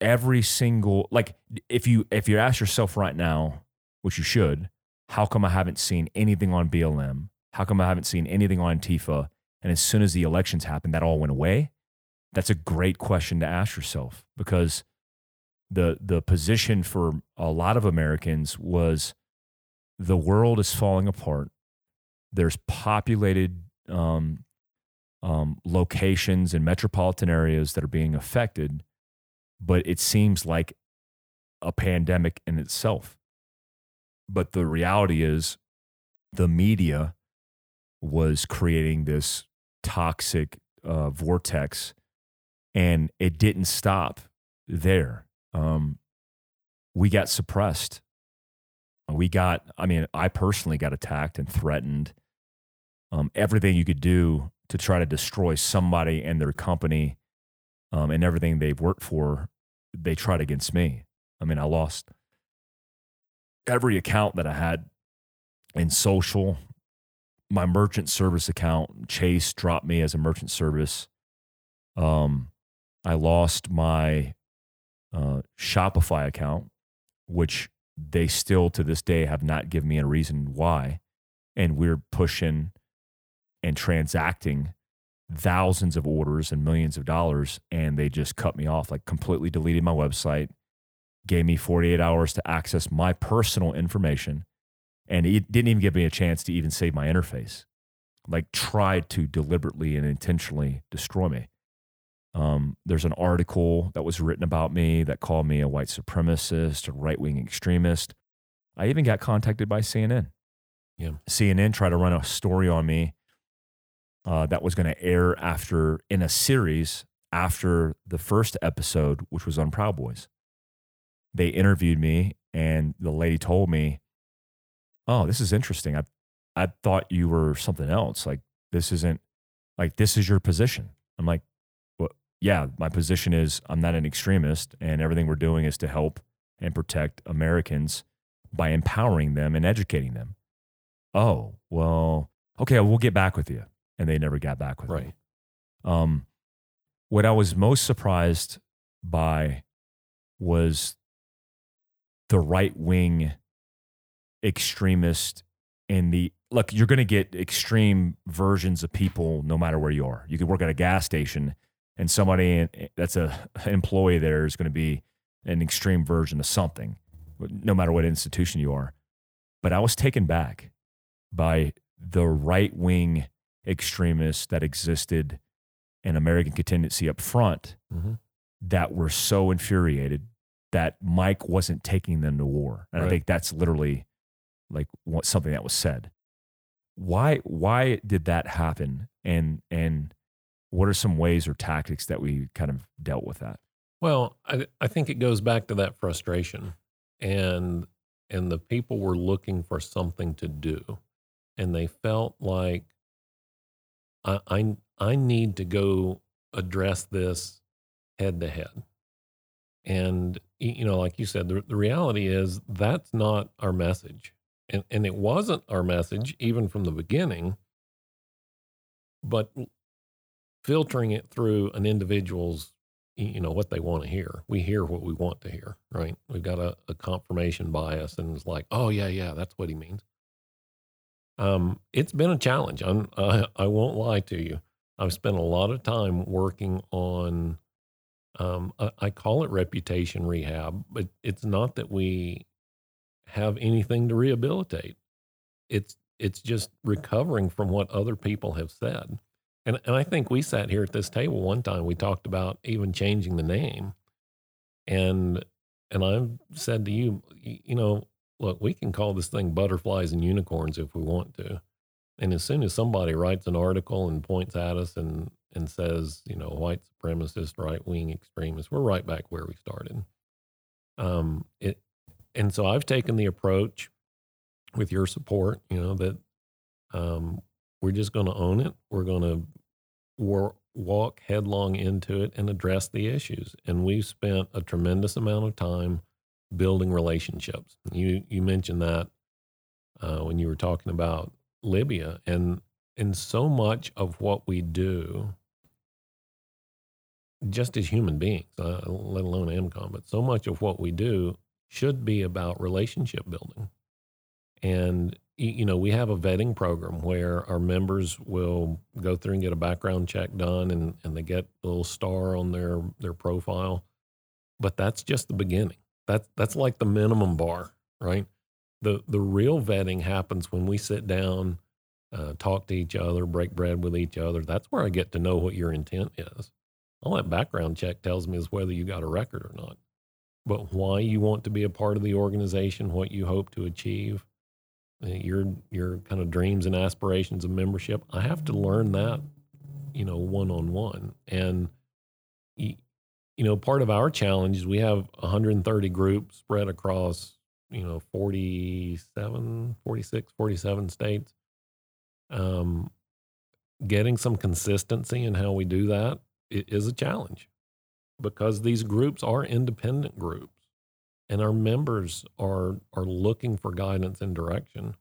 every single like if you if you ask yourself right now, which you should, how come I haven't seen anything on BLM? How come I haven't seen anything on Antifa? And as soon as the elections happened, that all went away that's a great question to ask yourself because the the position for a lot of Americans was the world is falling apart. There's populated um, um, locations and metropolitan areas that are being affected, but it seems like a pandemic in itself. But the reality is, the media was creating this toxic uh, vortex, and it didn't stop there. Um, we got suppressed. We got, I mean, I personally got attacked and threatened. Um, everything you could do to try to destroy somebody and their company um, and everything they've worked for, they tried against me. I mean, I lost every account that I had in social. My merchant service account, Chase dropped me as a merchant service. Um, I lost my uh, Shopify account, which they still to this day have not given me a reason why. And we're pushing and transacting thousands of orders and millions of dollars. And they just cut me off, like completely deleted my website, gave me 48 hours to access my personal information. And it didn't even give me a chance to even save my interface. Like, tried to deliberately and intentionally destroy me. Um, there's an article that was written about me that called me a white supremacist, a right wing extremist. I even got contacted by CNN. Yeah. CNN tried to run a story on me uh, that was going to air after in a series after the first episode, which was on Proud Boys. They interviewed me, and the lady told me, "Oh, this is interesting. I I thought you were something else. Like this isn't like this is your position." I'm like, yeah, my position is I'm not an extremist, and everything we're doing is to help and protect Americans by empowering them and educating them. Oh, well, okay, we'll get back with you. And they never got back with right. me. Um, what I was most surprised by was the right wing extremist in the look, you're going to get extreme versions of people no matter where you are. You could work at a gas station and somebody that's a employee there is going to be an extreme version of something, no matter what institution you are. But I was taken back by the right wing extremists that existed in American contingency up front mm-hmm. that were so infuriated that Mike wasn't taking them to war. And right. I think that's literally like what, something that was said. Why why did that happen? And and what are some ways or tactics that we kind of dealt with that? Well, I, I think it goes back to that frustration and and the people were looking for something to do and they felt like I, I, I need to go address this head to head. And, you know, like you said, the, the reality is that's not our message. And, and it wasn't our message even from the beginning. But filtering it through an individual's you know what they want to hear. We hear what we want to hear right? We've got a, a confirmation bias and it's like oh yeah yeah that's what he means. Um, it's been a challenge. I'm, I, I won't lie to you. I've spent a lot of time working on um, I, I call it reputation rehab but it's not that we have anything to rehabilitate it's it's just recovering from what other people have said and, and I think we sat here at this table one time, we talked about even changing the name. And and I've said to you, you know, look, we can call this thing butterflies and unicorns if we want to. And as soon as somebody writes an article and points at us and and says, you know, white supremacist, right wing extremist, we're right back where we started. Um, it, and so I've taken the approach with your support, you know, that um, we're just going to own it. We're going to wor- walk headlong into it and address the issues. And we've spent a tremendous amount of time building relationships. You you mentioned that uh, when you were talking about Libya, and and so much of what we do, just as human beings, uh, let alone AMCON, but so much of what we do should be about relationship building. And you know, we have a vetting program where our members will go through and get a background check done and, and they get a little star on their, their profile. but that's just the beginning. That's that's like the minimum bar, right? The the real vetting happens when we sit down, uh, talk to each other, break bread with each other. That's where I get to know what your intent is. All that background check tells me is whether you got a record or not. But why you want to be a part of the organization, what you hope to achieve, uh, your your kind of dreams and aspirations of membership. I have to learn that, you know, one on one. And you know, part of our challenge is we have 130 groups spread across, you know, 47, 46, 47 states. Um, getting some consistency in how we do that is a challenge because these groups are independent groups and our members are are looking for guidance and direction.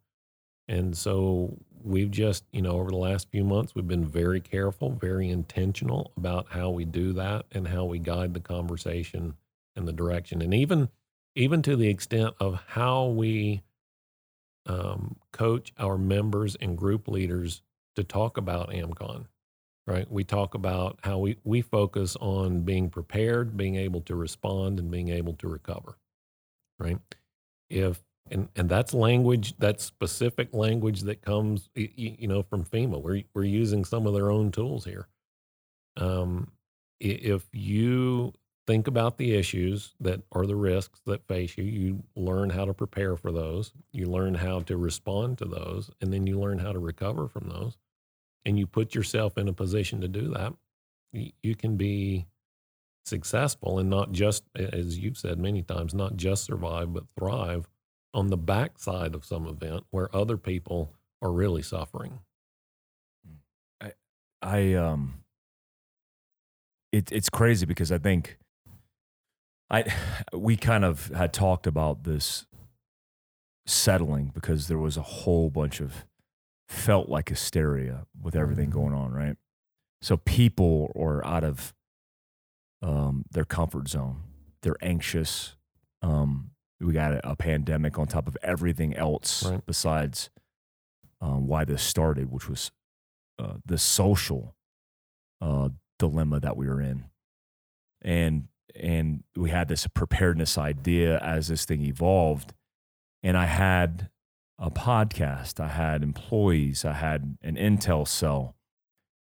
And so we've just, you know, over the last few months, we've been very careful, very intentional about how we do that and how we guide the conversation and the direction. And even, even to the extent of how we um, coach our members and group leaders to talk about AMCON, right? We talk about how we, we focus on being prepared, being able to respond, and being able to recover, right? If and and that's language that's specific language that comes you know from FEMA. We're we're using some of their own tools here. Um, if you think about the issues that are the risks that face you, you learn how to prepare for those. You learn how to respond to those, and then you learn how to recover from those. And you put yourself in a position to do that. You can be successful and not just, as you've said many times, not just survive, but thrive on the backside of some event where other people are really suffering. I, I um, it, it's crazy because I think I, we kind of had talked about this settling because there was a whole bunch of felt like hysteria with everything mm-hmm. going on, right? So people are out of um, their comfort zone. They're anxious. Um, we got a, a pandemic on top of everything else right. besides um, why this started, which was uh, the social uh, dilemma that we were in, and and we had this preparedness idea as this thing evolved, and I had a podcast, I had employees, I had an intel cell,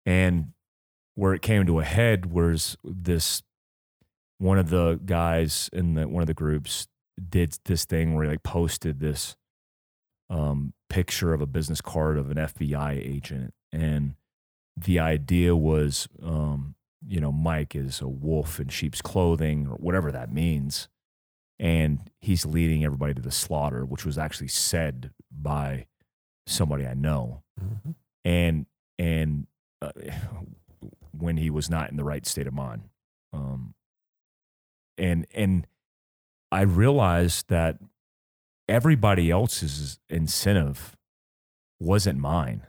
and where it came to a head was this one of the guys in the one of the groups did this thing where he like posted this um, picture of a business card of an FBI agent, and the idea was, um, you know, Mike is a wolf in sheep's clothing or whatever that means, and he's leading everybody to the slaughter, which was actually said by somebody I know, mm-hmm. and and uh, when he was not in the right state of mind, um, and and I realized that everybody else's incentive wasn't mine.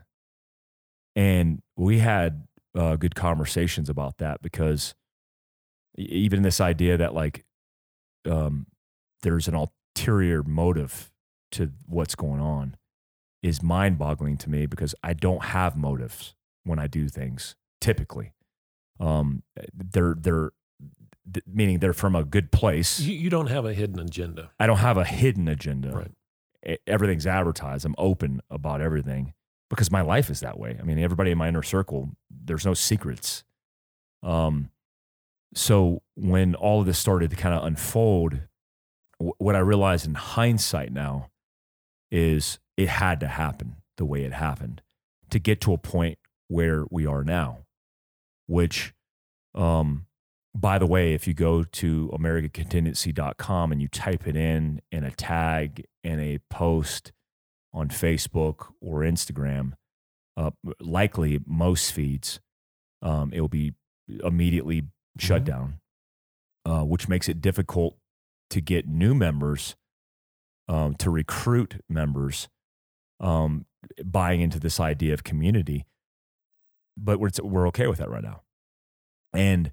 And we had uh, good conversations about that because even this idea that like um, there's an ulterior motive to what's going on is mind boggling to me because I don't have motives when I do things typically. Um, they're, they're meaning they're from a good place. You, you, don't have a hidden agenda. I don't have a hidden agenda. Right. Everything's advertised. I'm open about everything because my life is that way. I mean, everybody in my inner circle, there's no secrets. Um, so when all of this started to kind of unfold, w- what I realize in hindsight now is it had to happen the way it happened to get to a point where we are now, which um, by the way, if you go to americancontingency.com and you type it in in a tag in a post on Facebook or Instagram, uh, likely most feeds, um, it will be immediately shut mm-hmm. down, uh, which makes it difficult to get new members, um, to recruit members, um, buying into this idea of community. But we're, we're okay with that right now. And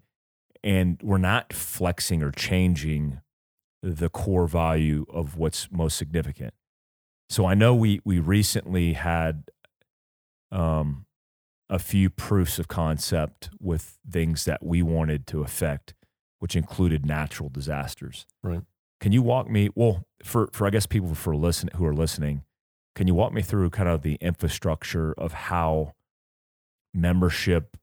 and we're not flexing or changing the core value of what's most significant. So I know we we recently had um, a few proofs of concept with things that we wanted to affect which included natural disasters. Right. Can you walk me? Well, for for I guess people for listen who are listening, can you walk me through kind of the infrastructure of how membership,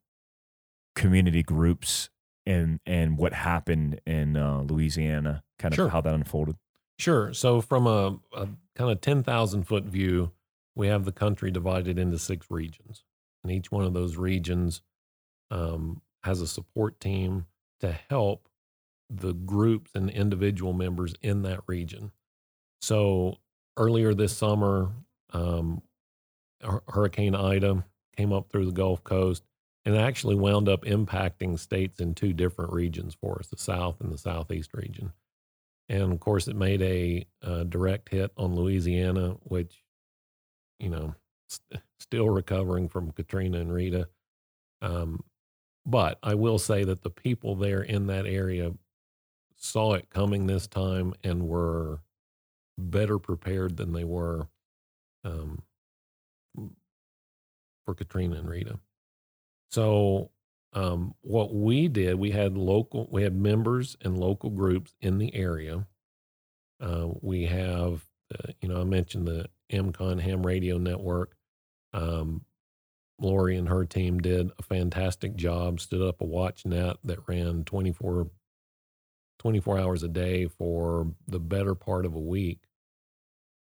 community groups, and and what happened in uh, Louisiana, kind of Sure. how that unfolded? Sure. So from a, a kind of 10,000 foot view, we have the country divided into six regions. And each one of those regions um, has a support team to help the groups and individual members in that region. So earlier this summer, um, Hurricane Ida came up through the Gulf Coast and actually wound up impacting states in two different regions for us the South and the Southeast region. And of course, it made a, uh direct hit on Louisiana, which, you know, st- still recovering from Katrina and Rita. Um, but I will say that the people there in that area saw it coming this time and were better prepared than they were um, for Katrina and Rita. So um, what we did, we had local, we had members and local groups in the area. Uh, we have, uh, you know, I mentioned the AmCon Ham Radio Network. Um, Lori and her team did a fantastic job, stood up a watch net that ran 24, 24 hours a day for the better part of a week,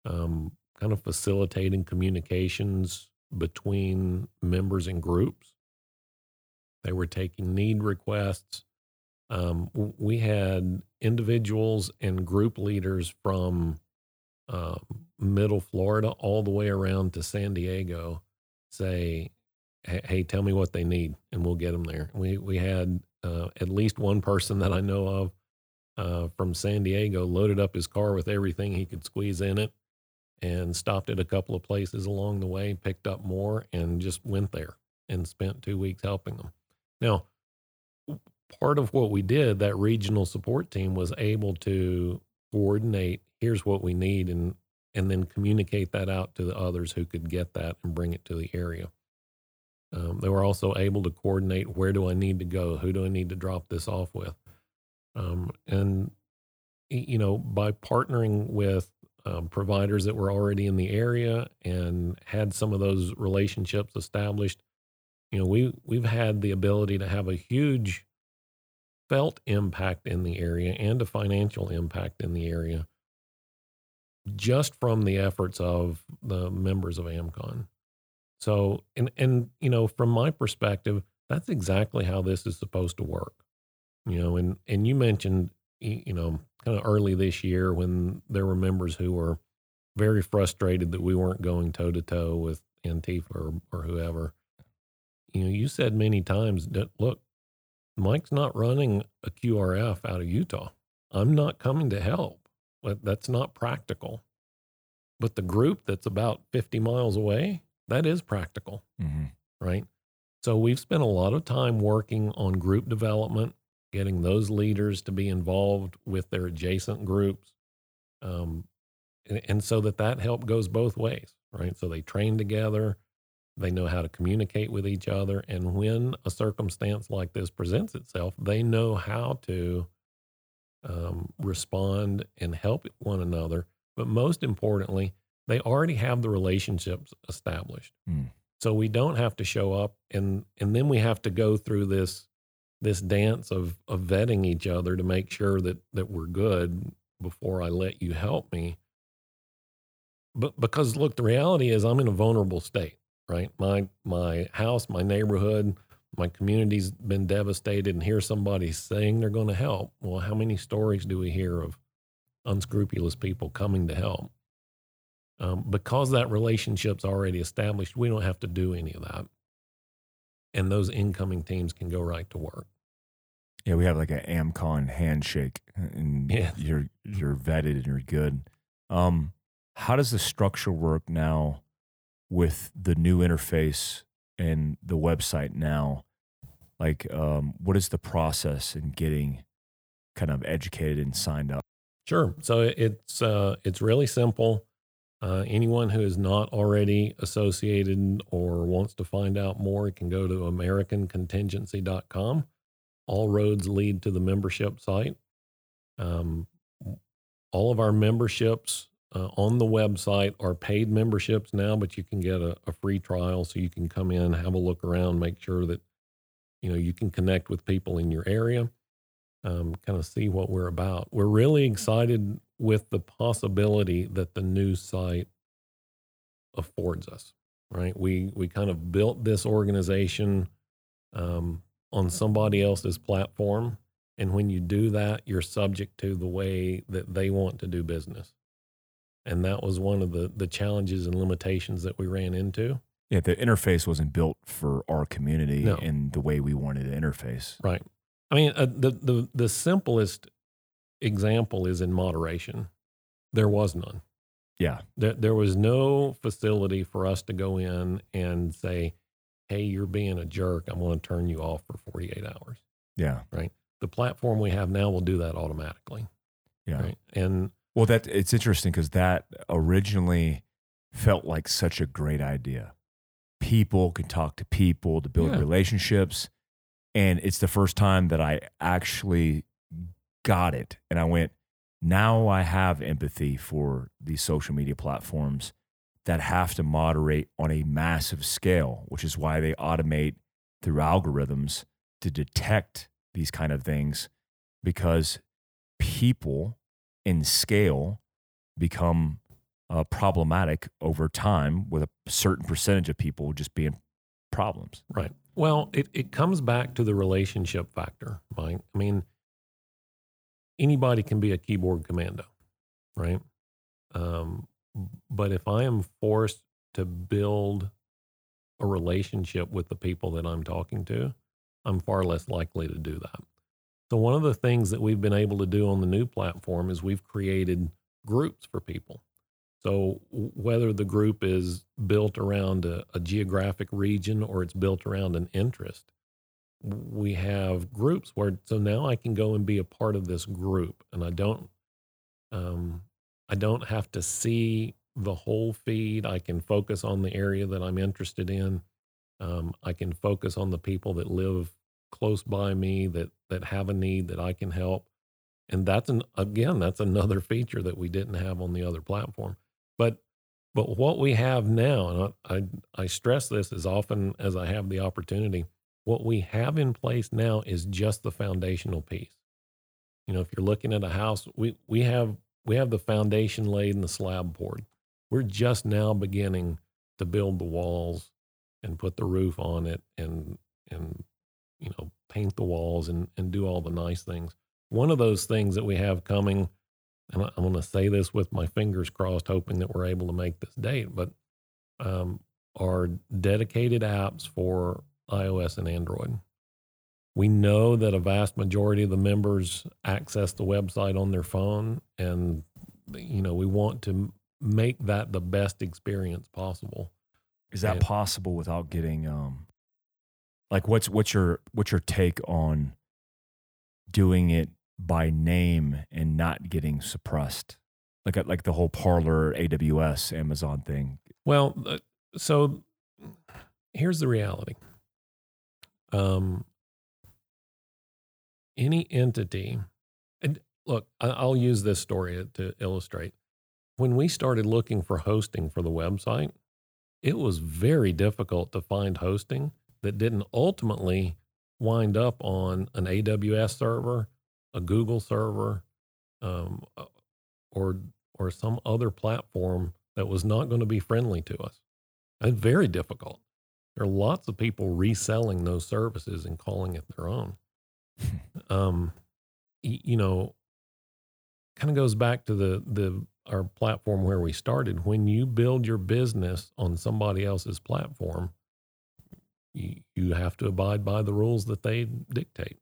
um, kind of facilitating communications between members and groups. They were taking need requests. Um, we had individuals and group leaders from um, middle Florida all the way around to San Diego say, "Hey, hey, tell me what they need, and we'll get them there." We we had uh, at least one person that I know of uh, from San Diego loaded up his car with everything he could squeeze in it, and stopped at a couple of places along the way, picked up more, and just went there and spent two weeks helping them. Now, part of what we did, that regional support team was able to coordinate. Here's what we need, and and then communicate that out to the others who could get that and bring it to the area. Um, they were also able to coordinate where do I need to go, who do I need to drop this off with, um, and you know by partnering with um, providers that were already in the area and had some of those relationships established, you know we we've had the ability to have a huge felt impact in the area and a financial impact in the area just from the efforts of the members of AMCON. So, and and you know, from my perspective, that's exactly how this is supposed to work. You know, and and you mentioned, you know, kind of early this year when there were members who were very frustrated that we weren't going toe to toe with Antifa or, or whoever. You know, you said many times that look, Mike's not running a QRF out of Utah. I'm not coming to help. But That's not practical. But the group that's about 50 miles away, that is practical, hmm right? So we've spent a lot of time working on group development, getting those leaders to be involved with their adjacent groups. Um, and, and so that that help goes both ways, right? So they train together, they know how to communicate with each other. And when a circumstance like this presents itself, they know how to um, respond and help one another. But most importantly, they already have the relationships established. Mm. So we don't have to show up and and then we have to go through this this dance of of vetting each other to make sure that that we're good before I let you help me. But because look, the reality is I'm in a vulnerable state, right? My my house, my neighborhood, my community's been devastated and here's somebody saying they're going to help. Well, how many stories do we hear of unscrupulous people coming to help? Um, because that relationship's already established, we don't have to do any of that. And those incoming teams can go right to work. Yeah, we have like an AmCon handshake, and Yeah. you're you're vetted and you're good. Um, how does the structure work now with the new interface and the website now? Like, um, what is the process in getting kind of educated and signed up? Sure. So it's uh, it's really simple. Uh, anyone who is not already associated or wants to find out more can go to AmericanContingency.com all roads lead to the membership site. Um, all of our memberships uh, on the website are paid memberships now, but you can get a, a free trial so you can come in, have a look around, make sure that you know you can connect with people in your area, um, kind of see what we're about. We're really excited with the possibility that the new site affords us. Right, we we kind of built this organization um, on somebody else's platform. And when you do that, you're subject to the way that they want to do business. And that was one of the, the challenges and limitations that we ran into. Yeah, the interface wasn't built for our community No. and the way we wanted to interface. Right. I mean, uh, the, the, the simplest example is in moderation. There was none. Yeah. There, there was no facility for us to go in and say, hey, you're being a jerk. I'm going to turn you off for 48 hours. Yeah. Right. The platform we have now will do that automatically. Yeah. Right. And Well, that it's interesting because that originally felt like such a great idea. People can talk to people to build Yeah. relationships, and it's the first time that I actually got it, and I went. Now I have empathy for these social media platforms that have to moderate on a massive scale, which is why they automate through algorithms to detect these kind of things because people in scale become uh, problematic over time with a certain percentage of people just being problems. Right. Well, it, it comes back to the relationship factor, Mike. I mean, anybody can be a keyboard commando, right? Um, but if I am forced to build a relationship with the people that I'm talking to, I'm far less likely to do that. So, one of the things that we've been able to do on the new platform is we've created groups for people. So, whether the group is built around a, a geographic region or it's built around an interest, we have groups where so now I can go and be a part of this group, and I don't, um, I don't have to see the whole feed. I can focus on the area that I'm interested in. Um, I can focus on the people that live close by me that that have a need that I can help. And that's an again, that's another feature that we didn't have on the other platform. But but what we have now, and I, I, I stress this as often as I have the opportunity, what we have in place now is just the foundational piece. You know, if you're looking at a house, we we have we have the foundation laid and the slab poured. We're just now beginning to build the walls and put the roof on it and and you know paint the walls and and do all the nice things. One of those things that we have coming, and I'm going to say this with my fingers crossed, hoping that we're able to make this date, but um, dedicated apps for iOS and Android. We know that a vast majority of the members access the website on their phone, and you know we want to make that the best experience possible. Is that Yeah. possible without getting um like what's what's your what's your take on doing it by name and not getting suppressed? Like like the whole Parler AWS Amazon thing. Well, uh, so here's the reality. Um, any entity, and look, I'll use this story to illustrate. When we started looking for hosting for the website, it was very difficult to find hosting that didn't ultimately wind up on an AWS server, a Google server, um, uh, or or some other platform that was not going to be friendly to us. It's very difficult. There are lots of people reselling those services and calling it their own. um, you know, kind of goes back to the the our platform where we started. When you build your business on somebody else's platform, you, you have to abide by the rules that they dictate.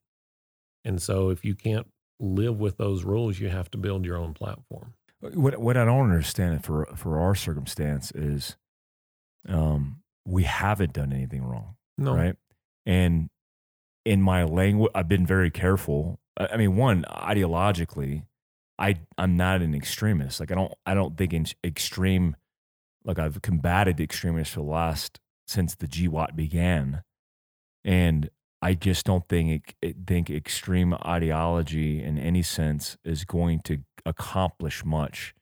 And so, if you can't live with those rules, you have to build your own platform. What what I don't understand for for our circumstance is um we haven't done anything wrong. No, right? And in my language, I've been very careful. I mean, one ideologically, I I'm not an extremist. Like I don't I don't think in extreme. Like I've combated extremists for the last since the GWOT began, and I just don't think think extreme ideology in any sense is going to accomplish much,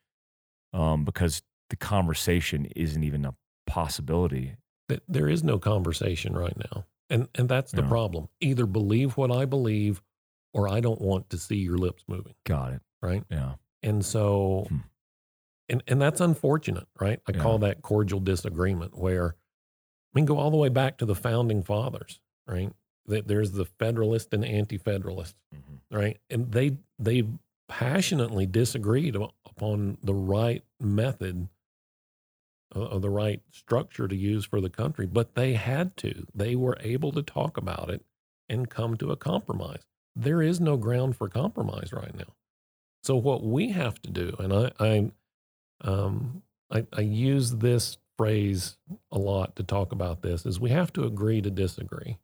um, because the conversation isn't even a possibility. There is no conversation right now, and and that's the Yeah. problem. Either believe what I believe, or I don't want to see your lips moving. Got it. Right. Yeah. And so, Hmm. and and that's unfortunate, right? I Yeah. call that cordial disagreement. Where I mean, go all the way back to the founding fathers, right? That there's the Federalist and Anti-Federalist, right? And they they passionately disagreed upon the right method uh, the right structure to use for the country, but they had to. They were able to talk about it and come to a compromise. There is no ground for compromise right now. So what we have to do, and I I um, I, I use this phrase a lot to talk about this, is we have to agree to disagree,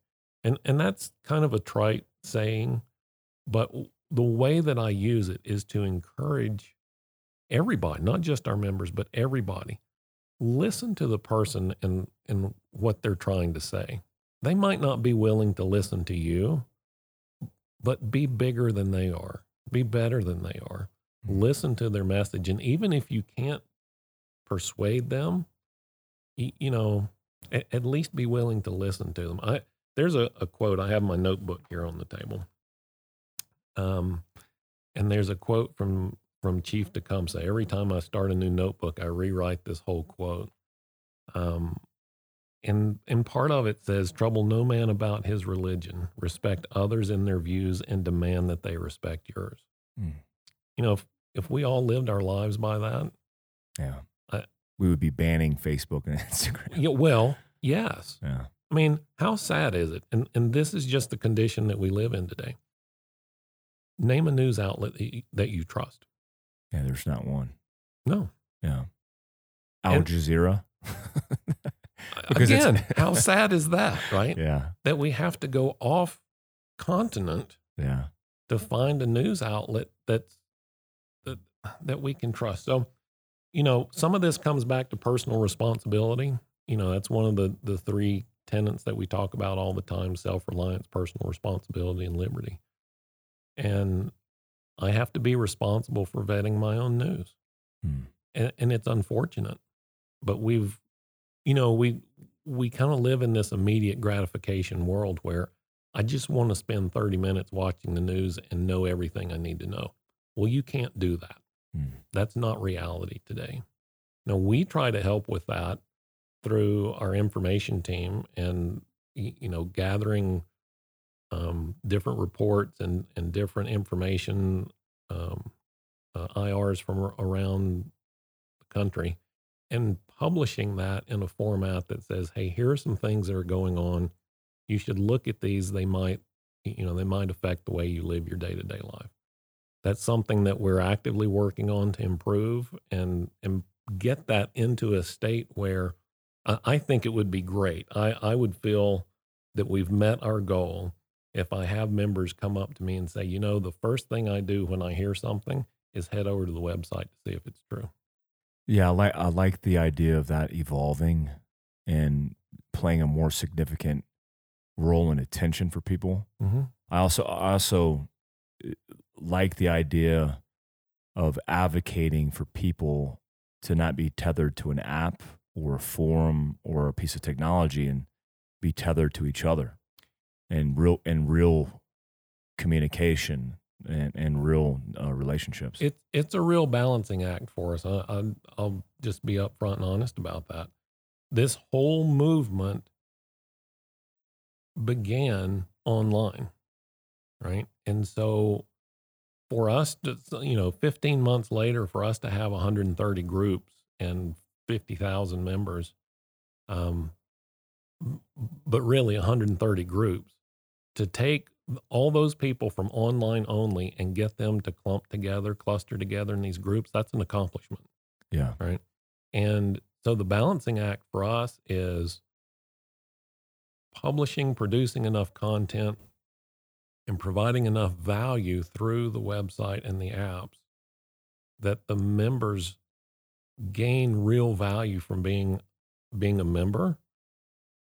and and that's kind of a trite saying, but the way that I use it is to encourage everybody, not just our members, but everybody, listen to the person and and what they're trying to say. They might not be willing to listen to you, but be bigger than they are. Be better than they are. Listen to their message and even if you can't persuade them, you, you know, at, at least be willing to listen to them. I there's a, a quote I have my notebook here on the table. Um and there's a quote from from Chief Tecumseh. Every time I start a new notebook, I rewrite this whole quote. Um, and and part of it says, "Trouble no man about his religion. Respect others in their views, and demand that they respect yours." Mm. You know, if if we all lived our lives by that, Yeah. I- we would be banning Facebook and Instagram. yeah, well, yes. Yeah. I mean, how sad is it? And and this is just the condition that we live in today. Name a news outlet that you, that you trust. Yeah. There's not one. No. Yeah. Al And- Jazeera. Again, how sad is that, right? yeah. That we have to go off continent Yeah. to find a news outlet that's that that we can trust. So, you know, some of this comes back to personal responsibility. You know, that's one of the the three tenets that we talk about all the time: self-reliance, personal responsibility, and liberty. And I have to be responsible for vetting my own news. Hmm. And, and it's unfortunate, but we've, you know, we we kind of live in this immediate gratification world where I just want to spend 30 minutes watching the news and know everything I need to know. Well, you can't do that. Hmm. That's not reality today. Now, we try to help with that through our information team and, you know, gathering um, different reports and, and different information, um, uh, IRs from around the country, and publishing that in a format that says, hey, here are some things that are going on. You should look at these. They might, you know, they might affect the way you live your day to day life. That's something that we're actively working on to improve and, and get that into a state where I, I think it would be great. I, I would feel that we've met our goal if I have members come up to me and say, you know, the first thing I do when I hear something is head over to the website to see if it's true. Yeah, I like I like the idea of that evolving and playing a more significant role in attention for people. Mm-hmm. I also I also uh, like the idea of advocating for people to not be tethered to an app or a forum or a piece of technology and be tethered to each other and real and real communication and, and real uh, relationships. It's it's a real balancing act for us. I, I, I'll just be upfront and honest about that. This whole movement began online, right? And so for us to, you know, 15 months later, for us to have 130 groups and 50,000 members, um, but really 130 groups, to take all those people from online only and get them to clump together, cluster together in these groups, that's an accomplishment. yeah. Right. And so the balancing act for us is publishing, producing enough content, and providing enough value through the website and the apps that the members gain real value from being being a member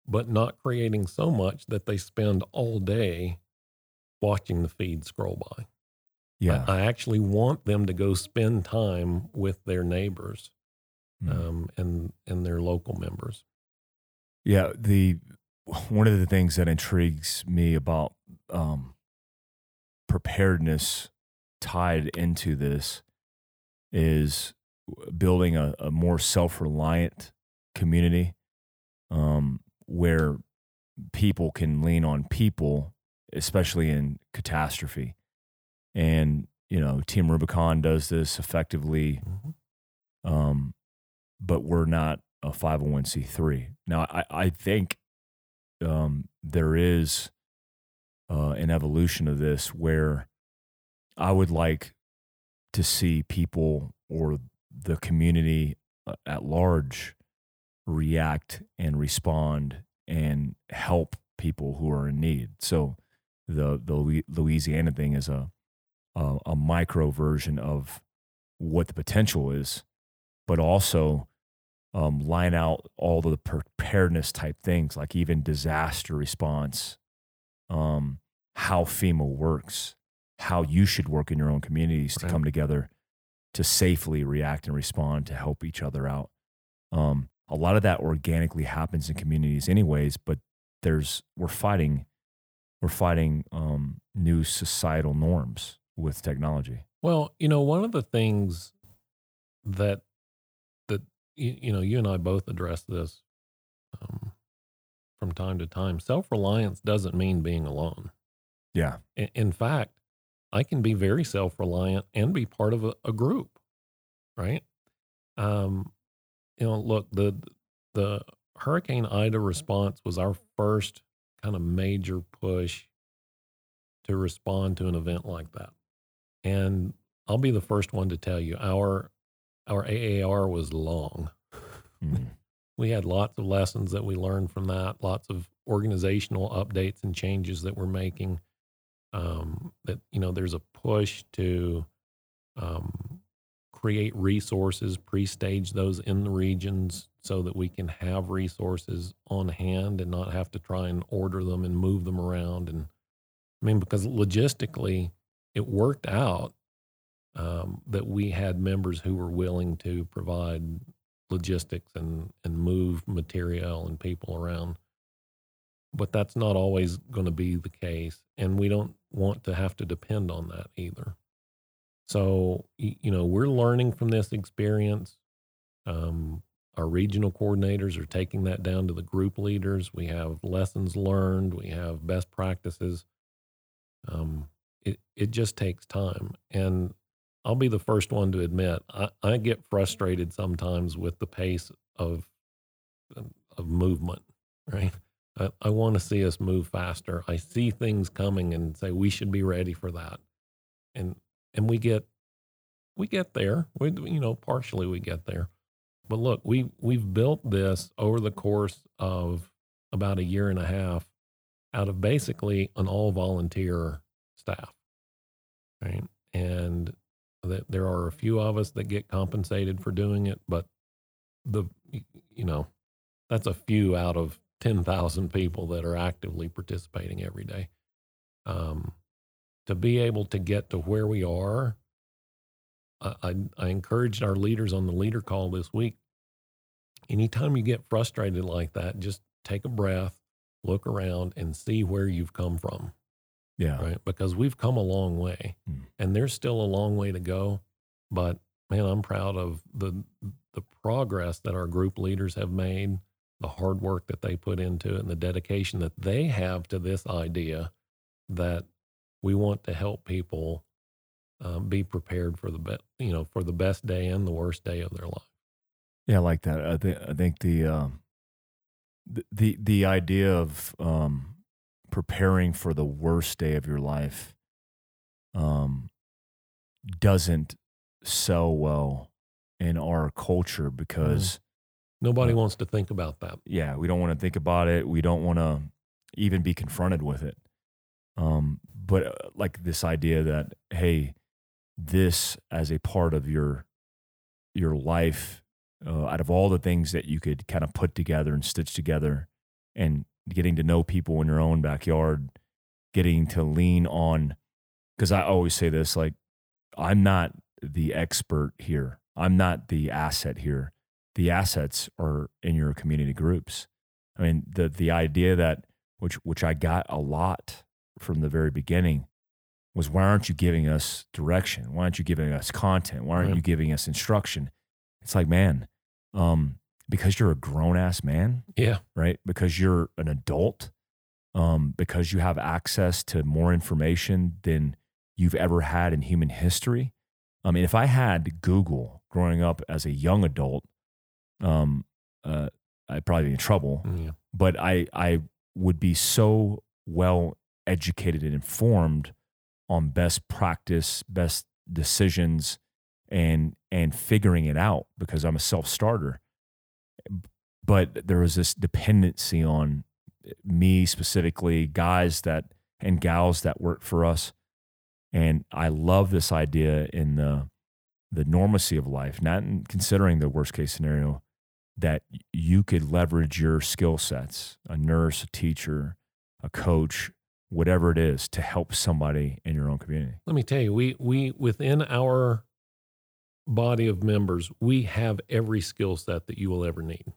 but not creating so much that they spend all day watching the feed scroll by. Yeah. I, I actually want them to go spend time with their neighbors Mm. um, and and their local members. Yeah, the one of the things that intrigues me about um, preparedness tied into this is building a, a more self-reliant community um, where people can lean on people, especially in catastrophe. And you know, Team Rubicon does this effectively um, but we're not a 501c3. Now, I, I think um, there is uh, an evolution of this where I would like to see people or the community uh, at large react and respond and help people who are in need. So the the Louisiana thing is a a, a micro version of what the potential is, but also um, line out all the preparedness type things, like even disaster response, um, how FEMA works, how you should work in your own communities to come together to safely react and respond to help each other out. Um, a lot of that organically happens in communities, anyways. But there's we're fighting, we're fighting um, new societal norms with technology. Well, you know, one of the things that that you, you know, you and I both address this um, from time to time. Self reliance doesn't mean being alone. Yeah, In, in fact, I can be very self reliant and be part of a, a group, right? Um, you know, look the the Hurricane Ida response was our first kind of major push to respond to an event like that. And I'll be the first one to tell you our our AAR was long. Mm. We had lots of lessons that we learned from that, lots of organizational updates and changes that we're making. Um, that you know, there's a push to um, create resources, pre-stage those in the regions so that we can have resources on hand and not have to try and order them and move them around. And I mean, because logistically, it worked out um, that we had members who were willing to provide logistics and and move material and people around. But that's not always going to be the case, and we don't want to have to depend on that either. So you know, we're learning from this experience. Um, our regional coordinators are taking that down to the group leaders. We have lessons learned. We have best practices. Um, it it just takes time, and I'll be the first one to admit I, I get frustrated sometimes with the pace of of movement. Right, I, I want to see us move faster. I see things coming and say we should be ready for that, and and we get we get there. We you know partially we get there, but look we we've built this over the course of about a year and a half out of basically an all volunteer staff, right? And that there are a few of us that get compensated for doing it, but the you know that's a few out of ten thousand people that are actively participating every day. Um, to be able to get to where we are, I, I, I encouraged our leaders on the leader call this week. Anytime you get frustrated like that, just take a breath, look around, and see where you've come from yeah, right? Because we've come a long way, Hmm. and there's still a long way to go. But man, I'm proud of the the progress that our group leaders have made, the hard work that they put into it, and the dedication that they have to this idea that we want to help people um, be prepared for the best, you know, for the best day and the worst day of their life. Yeah, I like that. I think I think the um, the, the the idea of um, preparing for the worst day of your life um, doesn't sell well in our culture because Nobody Uh, wants to think about that. yeah, we don't want to think about it. We don't want to even be confronted with it. Um, but uh, like this idea that hey, this as a part of your your life, uh, out of all the things that you could kind of put together and stitch together and getting to know people in your own backyard, getting to lean on. Because I always say this like, I'm not the expert here, I'm not the asset here. The assets are in your community groups. I mean, the the idea that which which I got a lot from the very beginning was why aren't you giving us direction? Why aren't you giving us content? Why aren't Right. you giving us instruction? It's like, man, um, because you're a grown ass man, Yeah. right? Because you're an adult, um, because you have access to more information than you've ever had in human history. I mean, if I had Google growing up as a young adult, um, uh, I'd probably be in trouble Yeah. but I I would be so well educated and informed on best practice, best decisions, and and figuring it out because I'm a self starter. But there was this dependency on me specifically, guys that and gals that work for us, and I love this idea in the the normacy of life, not in considering the worst case scenario, that you could leverage your skill sets a nurse, a teacher, a coach, whatever it is to help somebody in your own community. Let me tell you, we we within our body of members, we have every skill set that you will ever need.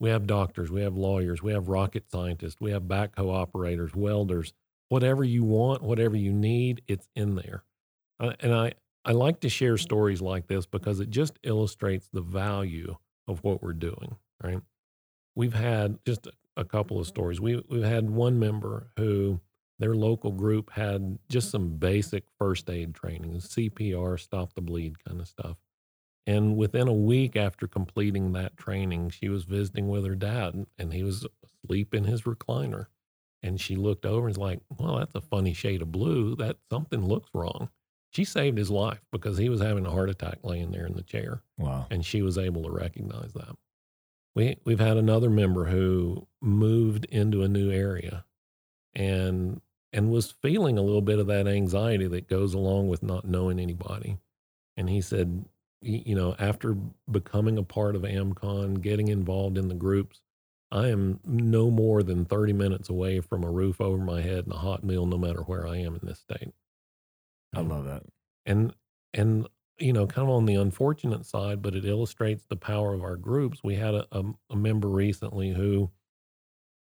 We have doctors, we have lawyers, we have rocket scientists, we have backhoe operators, welders, whatever you want, whatever you need, it's in there. Uh, and I I like to share stories like this because it just illustrates the value of what we're doing, right? We've had just a, couple of stories. We we've had one member who their local group had just some basic first aid training, CPR, stop the bleed kind of stuff. And within a week after completing that training, she was visiting with her dad and he was asleep in his recliner. And she looked over and was like, Well, that's a funny shade of blue. That something looks wrong. She saved his life because he was having a heart attack laying there in the chair Wow. and she was able to recognize that. We we've had another member who moved into a new area and and was feeling a little bit of that anxiety that goes along with not knowing anybody. And he said, you know, after becoming a part of AMCON, getting involved in the groups, I am no more than 30 minutes away from a roof over my head and a hot meal no matter where I am in this state. I love that. and and you know kind of on the unfortunate side but it illustrates the power of our groups we had a, a, a member recently who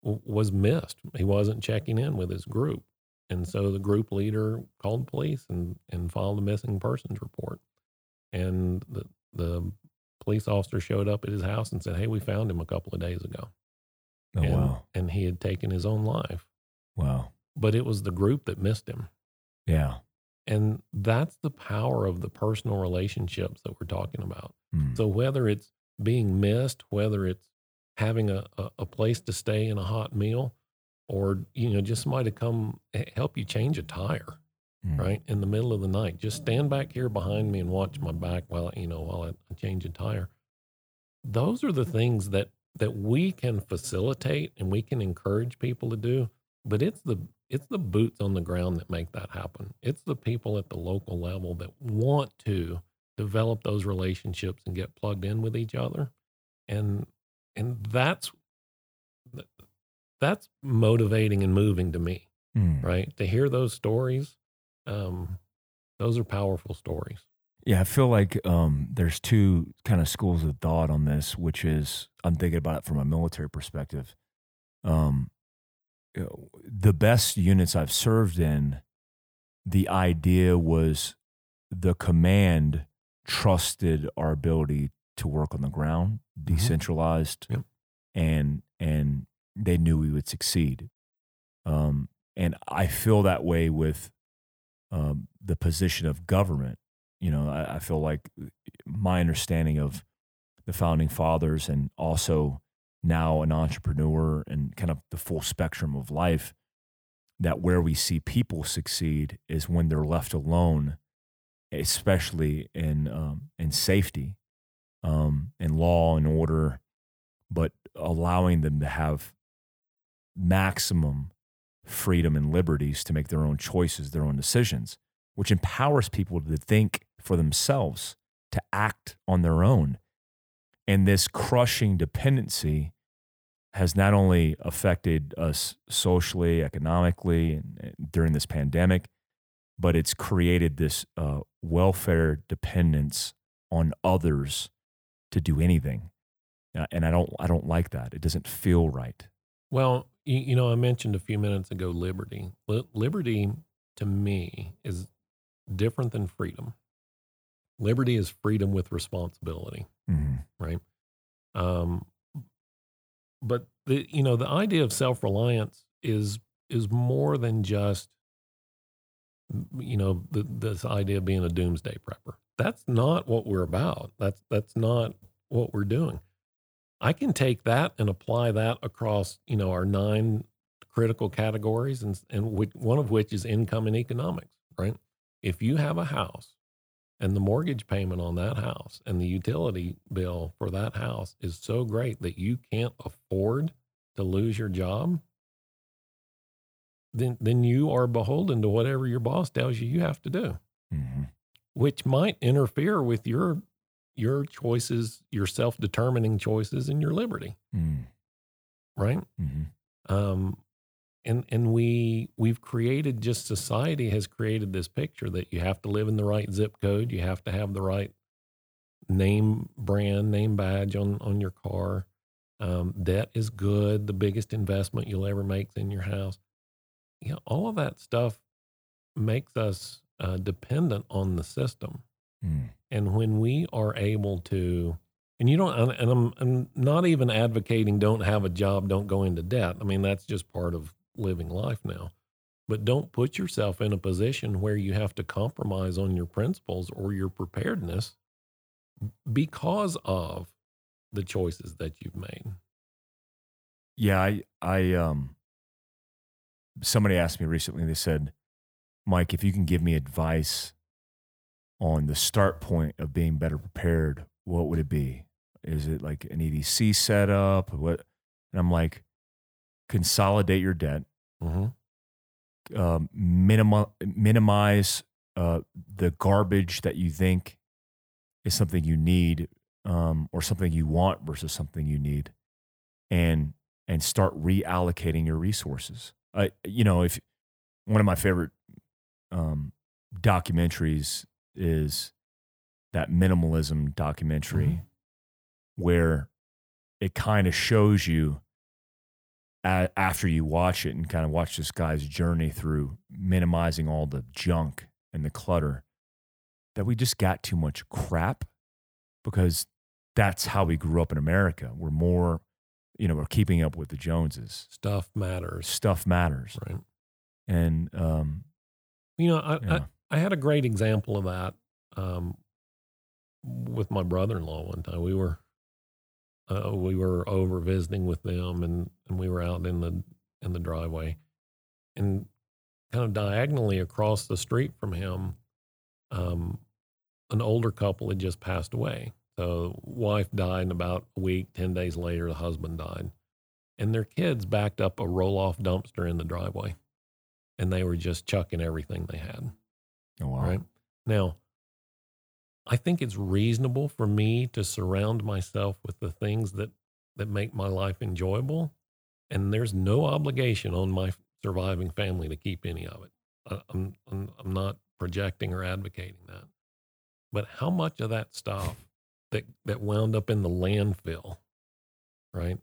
w- was missed he wasn't checking in with his group and so the group leader called police and and filed a missing persons report and the the police officer showed up at his house and said hey we found him a couple of days ago Oh and, wow. and he had taken his own life Wow. but it was the group that missed him Yeah. and that's the power of the personal relationships that we're talking about. Mm. So whether it's being missed, whether it's having a, a, a place to stay and a hot meal, or you know, just somebody to come help you change a tire, Mm. right? In the middle of the night. Just stand back here behind me and watch my back while you know, while I I change a tire. Those are the things that that we can facilitate and we can encourage people to do, but it's the it's the boots on the ground that make that happen. It's the people at the local level that want to develop those relationships and get plugged in with each other. And and that's that's motivating and moving to me, Mm. right? To hear those stories, um, those are powerful stories. Yeah, I feel like um, there's two kind of schools of thought on this, which is I'm thinking about it from a military perspective. Um, the best units I've served in, the idea was the command trusted our ability to work on the ground, decentralized, Yep. and and they knew we would succeed. Um, and I feel that way with um, the position of government. You know, I, I feel like my understanding of the founding fathers and also now an entrepreneur and kind of the full spectrum of life that where we see people succeed is when they're left alone especially in um, in safety um, law and order but allowing them to have maximum freedom and liberties to make their own choices their own decisions which empowers people to think for themselves to act on their own and this crushing dependency has not only affected us socially, economically, and, during this pandemic, but it's created this uh, welfare dependence on others to do anything, uh, and I don't I don't like that. It doesn't feel right. Well, you, you know, I mentioned a few minutes ago liberty. Li- liberty to me is different than freedom. Liberty is freedom with responsibility, Mhm. right? Um, but the you know the idea of self reliance is is more than just you know the, this idea of being a doomsday prepper. That's not what we're about. That's that's not what we're doing. I can take that and apply that across you know our nine critical categories, and and which, one of which is income and economics. Right? If you have a house and the mortgage payment on that house and the utility bill for that house is so great that you can't afford to lose your job, then then you are beholden to whatever your boss tells you you have to do, Mhm. which might interfere with your your choices, your self-determining choices and your liberty, Mm. right? Mhm. um, and and we we've created just society has created this picture that you have to live in the right zip code, you have to have the right name brand, name badge on on your car. Um, debt is good. The biggest investment you'll ever make in your house. You know, all of that stuff makes us uh, dependent on the system. Mm. And when we are able to, and you don't, and and I'm, I'm not even advocating don't have a job, don't go into debt. I mean, that's just part of living life now. But don't put yourself in a position where you have to compromise on your principles or your preparedness because of the choices that you've made. Yeah, I, I, um, somebody asked me recently, they said, Mike, if you can give me advice on the start point of being better prepared, what would it be? Is it like an EDC setup? What? And I'm like, consolidate your debt, Mm-hmm. um, minimi- minimize uh, the garbage that you think is something you need um, or something you want versus something you need, and and start reallocating your resources. I, you know, if one of my favorite um, documentaries is that minimalism documentary, Mhm. where it kind of shows you a after you watch it and kind of watch this guy's journey through minimizing all the junk and the clutter that we just got too much crap because that's how we grew up in America. We're more, you know, we're keeping up with the Joneses. Stuff matters, Stuff matters. right? And um, You know, I, yeah. I, I had a great example of that um, with my brother-in-law one time. We were uh, we were over visiting with them, and, and we were out in the in the driveway, and kind of diagonally across the street from him, um, an older couple had just passed away. So, the wife died, and about a week, ten days later, the husband died, and their kids backed up a roll-off dumpster in the driveway, and they were just chucking everything they had. Oh, wow. Right. Now, I think it's reasonable for me to surround myself with the things that, that make my life enjoyable. And there's no obligation on my surviving family to keep any of it. I'm, I'm, I'm not projecting or advocating that. But how much of that stuff that, that wound up in the landfill, right?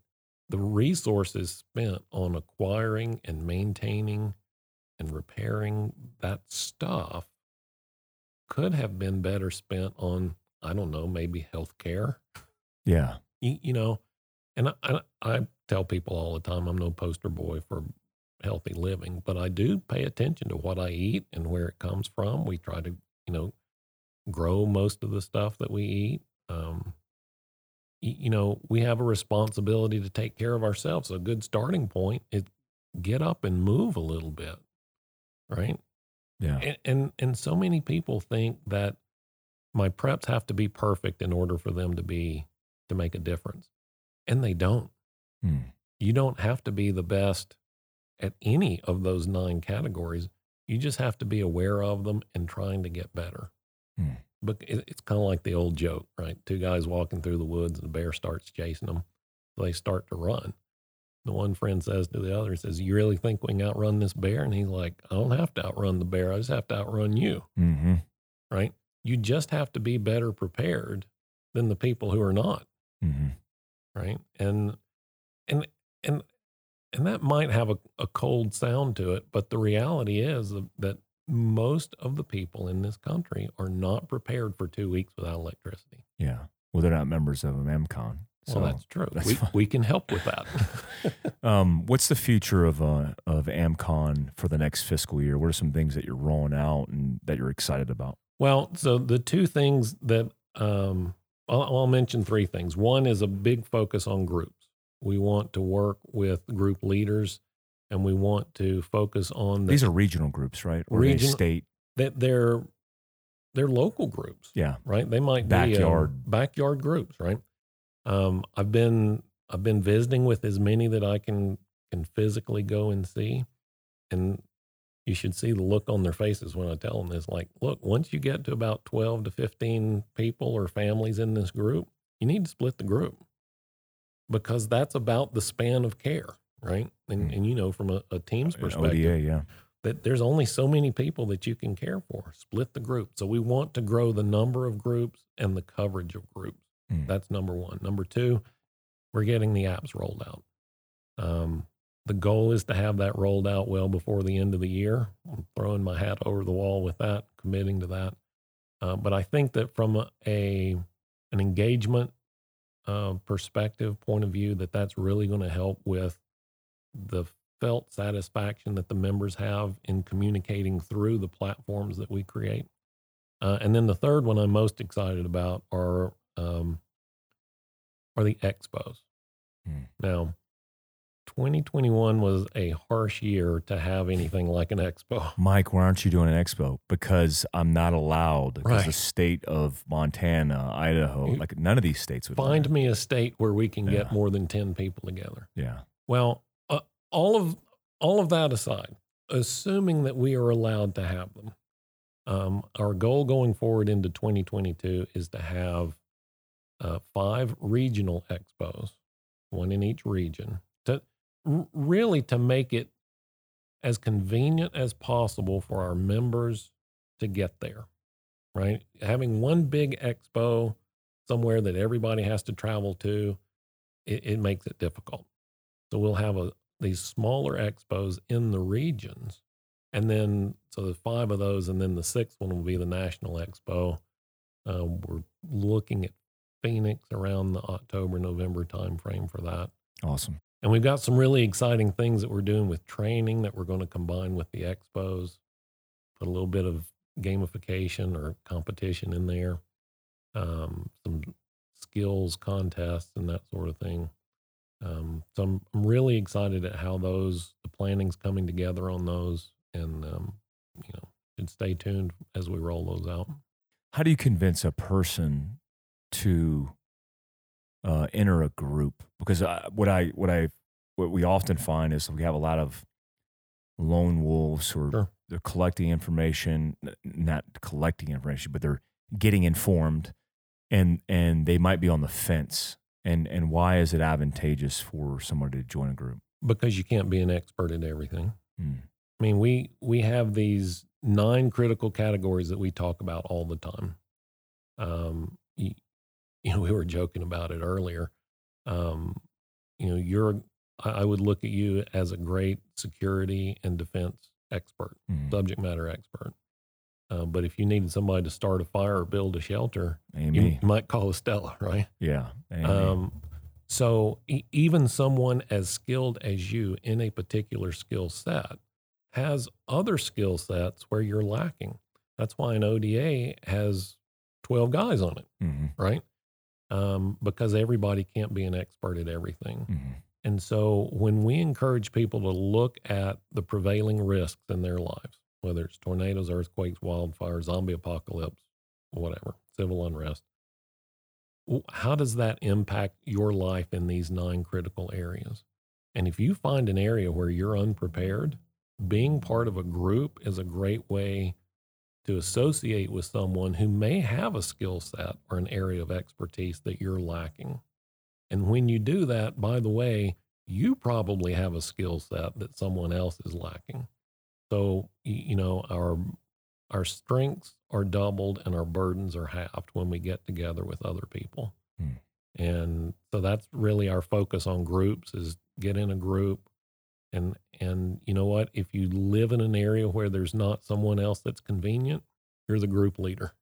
The resources spent on acquiring and maintaining and repairing that stuff could have been better spent on I don't know maybe health care. Yeah. You, you know, and I, I, I tell people all the time I'm no poster boy for healthy living, but I do pay attention to what I eat and where it comes from. We try to you know grow most of the stuff that we eat. Um, you know, we have a responsibility to take care of ourselves. A good starting point is get up and move a little bit, right? Yeah. and, and and so many people think that my preps have to be perfect in order for them to be to make a difference and they don't Hmm. you don't have to be the best at any of those nine categories you just have to be aware of them and trying to get better Hmm. but it, it's kind of like the old joke right two guys walking through the woods and a bear starts chasing them they start to run the one friend says to the other, says, "You really think we can outrun this bear?" And he's like, "I don't have to outrun the bear. I just have to outrun you." Mm-hmm. Right? You just have to be better prepared than the people who are not. Mm-hmm. Right? And and and and that might have a, a cold sound to it, but the reality is that most of the people in this country are not prepared for two weeks without electricity. Yeah. Well, they're not members of AMCON. So well, that's true. That's we, we can help with that. um, what's the future of uh, of AMCON for the next fiscal year? What are some things that you're rolling out and that you're excited about? Well, so the two things that um, I'll, I'll mention three things. One is a big focus on groups. We want to work with group leaders and we want to focus on the, these are regional groups, right? Or regional state that they're they're local groups. Yeah, right. They might backyard be backyard groups, right? Um, I've been I've been visiting with as many that I can can physically go and see, and you should see the look on their faces when I tell them this. Like, look, once you get to about twelve to fifteen people or families in this group, you need to split the group because that's about the span of care right? And, mm. and you know, from a, a team's perspective, ODA, yeah. that there's only so many people that you can care for. Split the group. So we want to grow the number of groups and the coverage of groups. Mm. That's number one. Number two, we're getting the apps rolled out. Um, the goal is to have that rolled out well before the end of the year. I'm throwing my hat over the wall with that, committing to that. Uh, but I think that from a, a an engagement uh, perspective point of view, that that's really going to help with the felt satisfaction that the members have in communicating through the platforms that we create. Uh, and then the third one I'm most excited about are um, are the expos. Hmm. Now, 2021 was a harsh year to have anything like an expo. Mike, why aren't you doing an expo? Because I'm not allowed. Because right. the state of Montana, Idaho, you like none of these states would find me a state where we can yeah. get more than 10 people together. Yeah. Well, all of all of that aside, assuming that we are allowed to have them, um, our goal going forward into 2022 is to have uh, five regional expos, one in each region, to r- really to make it as convenient as possible for our members to get there. Right, having one big expo somewhere that everybody has to travel to, it, it makes it difficult. So we'll have a, these smaller expos in the regions. And then, so there's five of those, and then the sixth one will be the National Expo. Uh, we're looking at Phoenix around the October, November timeframe for that. Awesome. And we've got some really exciting things that we're doing with training that we're going to combine with the expos, put a little bit of gamification or competition in there, um, some skills contests and that sort of thing. Um, so I'm, I'm really excited at how those the planning's coming together on those, and um, you know, should stay tuned as we roll those out. How do you convince a person to uh, enter a group? Because I, what I what I what we often find is we have a lot of lone wolves who are sure. they're collecting information, not collecting information, but they're getting informed, and and they might be on the fence and and why is it advantageous for someone to join a group? Because you can't be an expert at everything. Hmm. I mean, we we have these nine critical categories that we talk about all the time. Um, you, you know, we were joking about it earlier. Um, you know, you're I would look at you as a great security and defense expert, hmm. subject matter expert. Uh, but if you needed somebody to start a fire or build a shelter, Amy. you might call Estella, right? Yeah. Um, so e- even someone as skilled as you in a particular skill set has other skill sets where you're lacking. That's why an ODA has 12 guys on it, mm-hmm. right? Um, because everybody can't be an expert at everything. Mm-hmm. And so when we encourage people to look at the prevailing risks in their lives, whether it's tornadoes, earthquakes, wildfires, zombie apocalypse, whatever, civil unrest. How does that impact your life in these nine critical areas? And if you find an area where you're unprepared, being part of a group is a great way to associate with someone who may have a skill set or an area of expertise that you're lacking. And when you do that, by the way, you probably have a skill set that someone else is lacking. So, you know, our our strengths are doubled and our burdens are halved when we get together with other people. Hmm. And so that's really our focus on groups is get in a group and and you know what? If you live in an area where there's not someone else that's convenient, you're the group leader.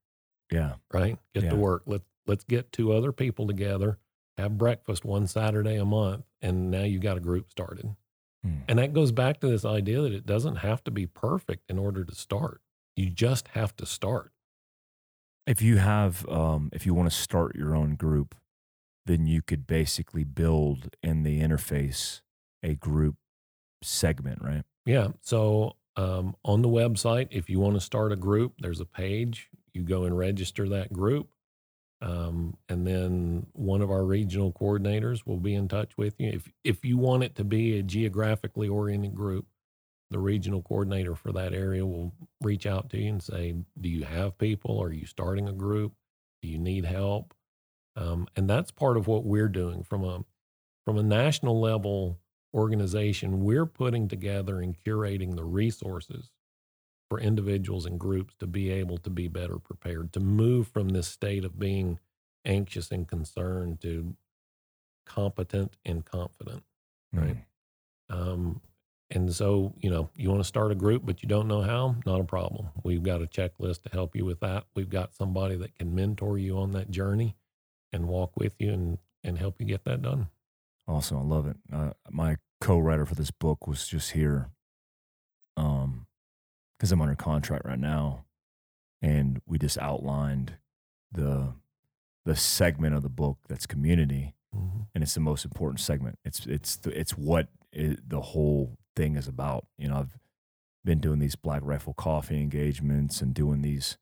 Yeah. Right? Get yeah. to work. Let's let's get two other people together, have breakfast one Saturday a month, and now you got a group started. Hmm. And that goes back to this idea that it doesn't have to be perfect in order to start. You just have to start. If you have, um, if you want to start your own group, then you could basically build in the interface a group segment, right? Yeah. So um, on the website, if you want to start a group, there's a page. You go and register that group. Um, and then one of our regional coordinators will be in touch with you. If, if you want it to be a geographically oriented group, the regional coordinator for that area will reach out to you and say, Do you have people? Are you starting a group? Do you need help? Um, and that's part of what we're doing from a from a national level organization. We're putting together and curating the resources for individuals and groups to be able to be better prepared to move from this state of being anxious and concerned to competent and confident. Right. Mm. Um, and so, you know, you want to start a group, but you don't know how, not a problem. We've got a checklist to help you with that. We've got somebody that can mentor you on that journey and walk with you and, and help you get that done. Awesome. I love it. Uh, my co-writer for this book was just here. Um, cause I'm under contract right now and we just outlined the, the segment of the book that's community. Mm-hmm. And it's the most important segment. It's, it's, the, it's what it, the whole thing is about. You know, I've been doing these Black Rifle Coffee engagements and doing these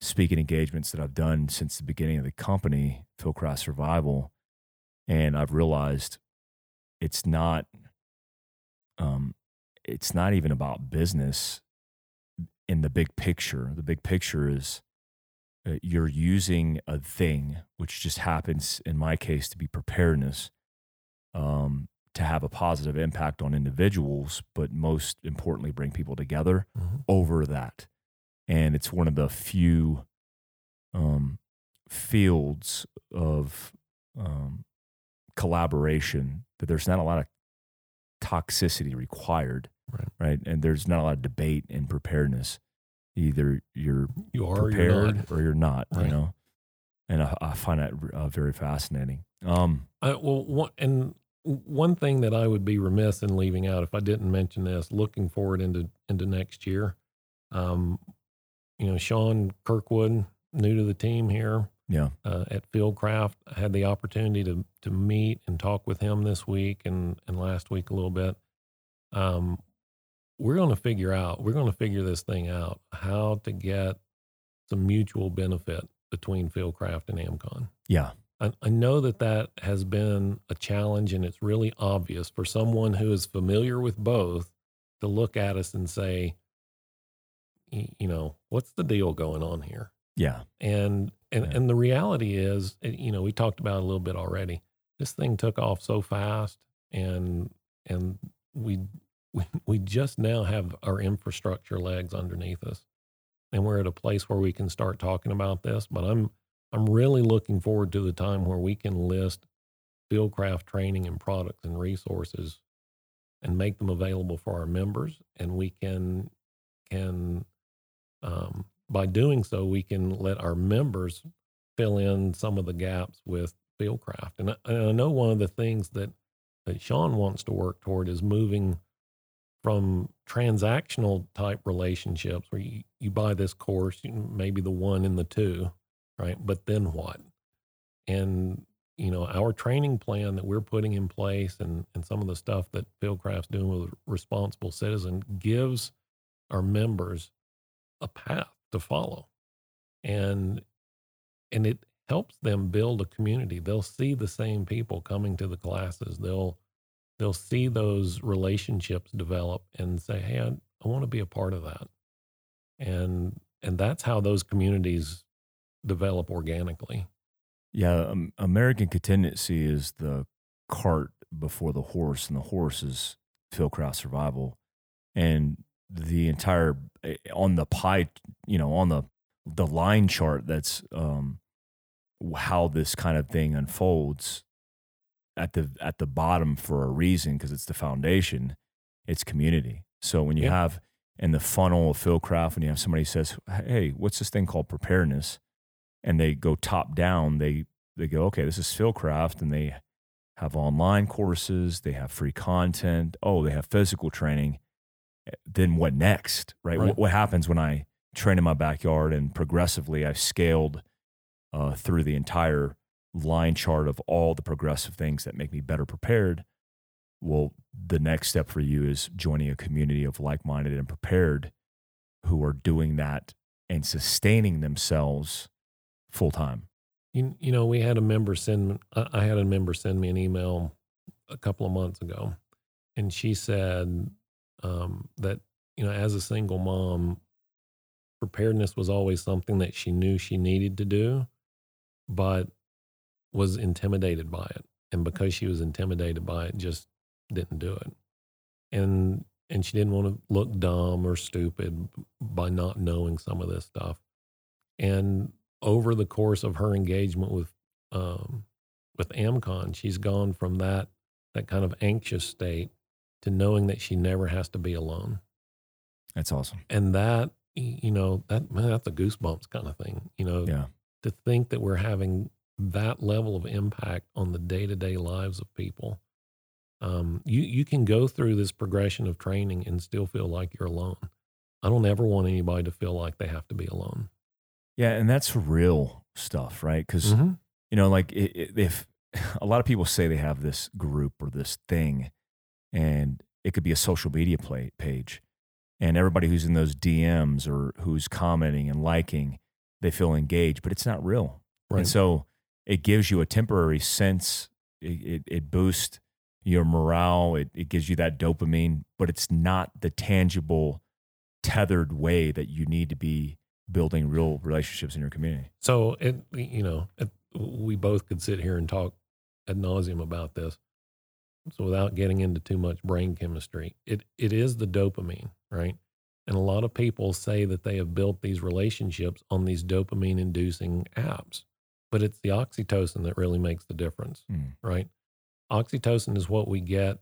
speaking engagements that I've done since the beginning of the company, Fieldcraft Survival, and I've realized it's not, um, it's not even about business in the big picture. The big picture is uh, you're using a thing, which just happens in my case to be preparedness, um, to have a positive impact on individuals, but most importantly, bring people together mm-hmm. over that. And it's one of the few um, fields of um, collaboration that there's not a lot of toxicity required, right. right? And there's not a lot of debate in preparedness. Either you're you are prepared or you're not, or you're not right. you know. And I, I find that uh, very fascinating. Um, uh, well, one, and one thing that I would be remiss in leaving out if I didn't mention this, looking forward into into next year, um, you know, Sean Kirkwood, new to the team here, yeah, uh, at Fieldcraft, I had the opportunity to to meet and talk with him this week and and last week a little bit. Um, we're going to figure out, we're going to figure this thing out, how to get some mutual benefit between Fieldcraft and AmCon. Yeah. I, I know that that has been a challenge, and it's really obvious for someone who is familiar with both to look at us and say, you know, what's the deal going on here? Yeah. And and yeah. and the reality is, eh, you know, we talked about a little bit already. This thing took off so fast and and we we we just now have our infrastructure legs underneath us. And we're at a place where we can start talking about this, but I'm I'm really looking forward to the time where we can list Fieldcraft training and products and resources and make them available for our members. And we can, can um, by doing so, we can let our members fill in some of the gaps with Fieldcraft. And I, and I know one of the things that, that Sean wants to work toward is moving from transactional type relationships where you, you buy this course, maybe the one and the two, right? But then what? And you know, our training plan that we're putting in place and, and some of the stuff that Fieldcraft's doing with responsible citizen gives our members a path to follow. And and it helps them build a community. They'll see the same people coming to the classes. They'll they'll see those relationships develop and say, "Hey, I, I want to be a part of that." And and that's how those communities develop organically. Yeah, um, American contingency is the cart before the horse, and the horse is Fieldcraft Survival, and the entire eh, on the pie, you know, on the the line chart that's um, how this kind of thing unfolds at the at the bottom for a reason because it's the foundation. It's community. So when you Yeah. have in the funnel of Fieldcraft, when you have somebody says, "Hey, what's this thing called preparedness?" and they go top down, they they go, "Okay, this is Fieldcraft," and they have online courses, they have free content. Oh, they have physical training. Then what next? Right? Right. What, what happens when I train in my backyard and progressively I've scaled uh, through the entire line chart of all the progressive things that make me better prepared? Well, the next step for you is joining a community of like minded and prepared who are doing that and sustaining themselves full time. You, you know, we had a member send, I I had a member send me an email a couple of months ago, and she said um, that, you know, as a single mom, preparedness was always something that she knew she needed to do, but was intimidated by it. And because she was intimidated by it, just didn't do it. And, and she didn't want to look dumb or stupid by not knowing some of this stuff. And over the course of her engagement with um, with AmCon, she's gone from that that kind of anxious state to knowing that she never has to be alone. That's awesome. And that you know that man, that's a goosebumps kind of thing. You know, Yeah. to think that we're having that level of impact on the day to day lives of people. Um, you you can go through this progression of training and still feel like you're alone. I don't ever want anybody to feel like they have to be alone. Yeah. And that's real stuff, right? Because, Mhm. you know, like if a lot of people say they have this group or this thing, and it could be a social media play, page, and everybody who's in those DMs or who's commenting and liking, they feel engaged, but it's not real. Right. And so it gives you a temporary sense. It, it, it boosts your morale. It, it gives you that dopamine, but it's not the tangible, tethered way that you need to be building real relationships in your community. So it, you know, it, we both could sit here and talk ad nauseum about this. So without getting into too much brain chemistry, it it is the dopamine, right? And a lot of people say that they have built these relationships on these dopamine inducing apps, but it's the oxytocin that really makes the difference, Mm. right? Oxytocin is what we get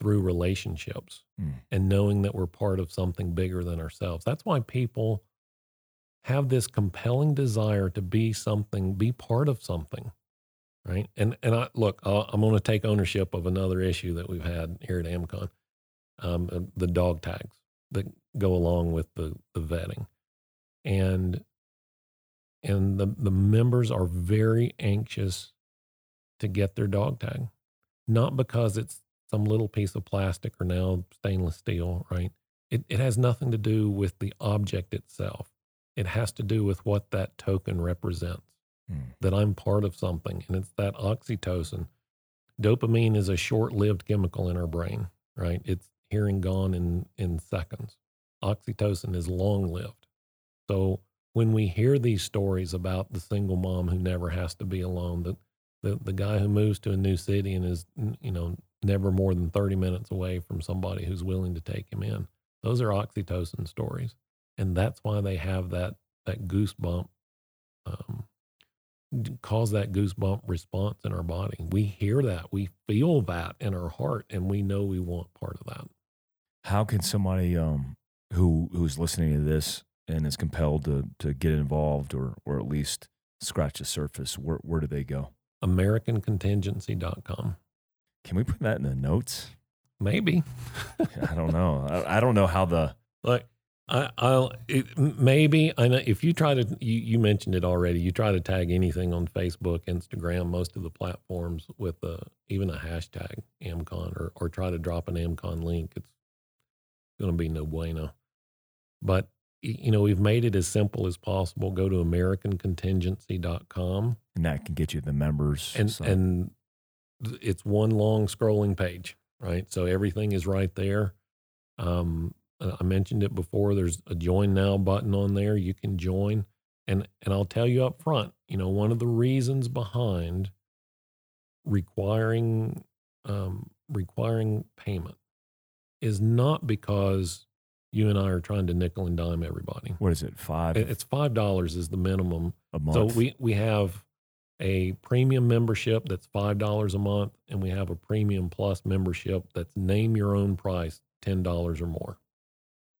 through relationships Mm. and knowing that we're part of something bigger than ourselves. That's why people have this compelling desire to be something, be part of something, right? And and I look, i I'm going to take ownership of another issue that we've had here at AmCon, um, uh, the dog tags that go along with the the vetting, and and the the members are very anxious to get their dog tag, not because it's some little piece of plastic or now stainless steel, right? It it has nothing to do with the object itself. It has to do with what that token represents Mm. that I'm part of something, and it's that oxytocin. Dopamine is a short-lived chemical in our brain, right? It's here and gone in in seconds. Oxytocin is long-lived. So when we hear these stories about the single mom who never has to be alone, the the, the guy who moves to a new city and is you know never more than 30 minutes away from somebody who's willing to take him in, those are oxytocin stories, and that's why they have that that goosebump um, cause that goosebump response in our body. We hear that, we feel that in our heart, and we know we want part of that. How can somebody um, who who's listening to this and is compelled to to get involved or or at least scratch the surface, where where do they go? AmericanContingency.com. Can we put that in the notes? Maybe. I don't know. I, I don't know how the Like I, I'll it, maybe I know if you try to you, you mentioned it already. You try to tag anything on Facebook, Instagram, most of the platforms with a, even a hashtag Amcon or or try to drop an Amcon link. It's going to be no bueno. But you know we've made it as simple as possible. Go to AmericanContingency.com and that can get you the members. and so- and it's one long scrolling page, right? So everything is right there. Um, uh, I mentioned it before. There's a join now button on there. You can join, and and I'll tell you up front. You know, one of the reasons behind requiring um, requiring payment is not because you and I are trying to nickel and dime everybody. What is it? Five It's five dollars is the minimum. a month. So we we have a premium membership that's five dollars a month, and we have a premium plus membership that's name your own price, ten dollars or more.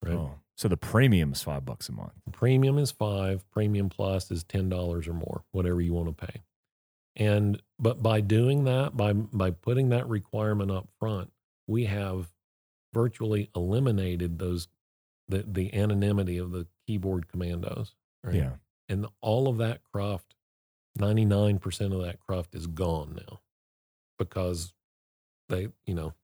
Right. Oh, so the premium is five bucks a month. Premium is five. Premium plus is ten dollars or more, whatever you want to pay. And but by doing that, by by putting that requirement up front, we have virtually eliminated those the the anonymity of the keyboard commandos. Right. Yeah. And all of that cruft, ninety nine percent of that cruft is gone now, because they, you know,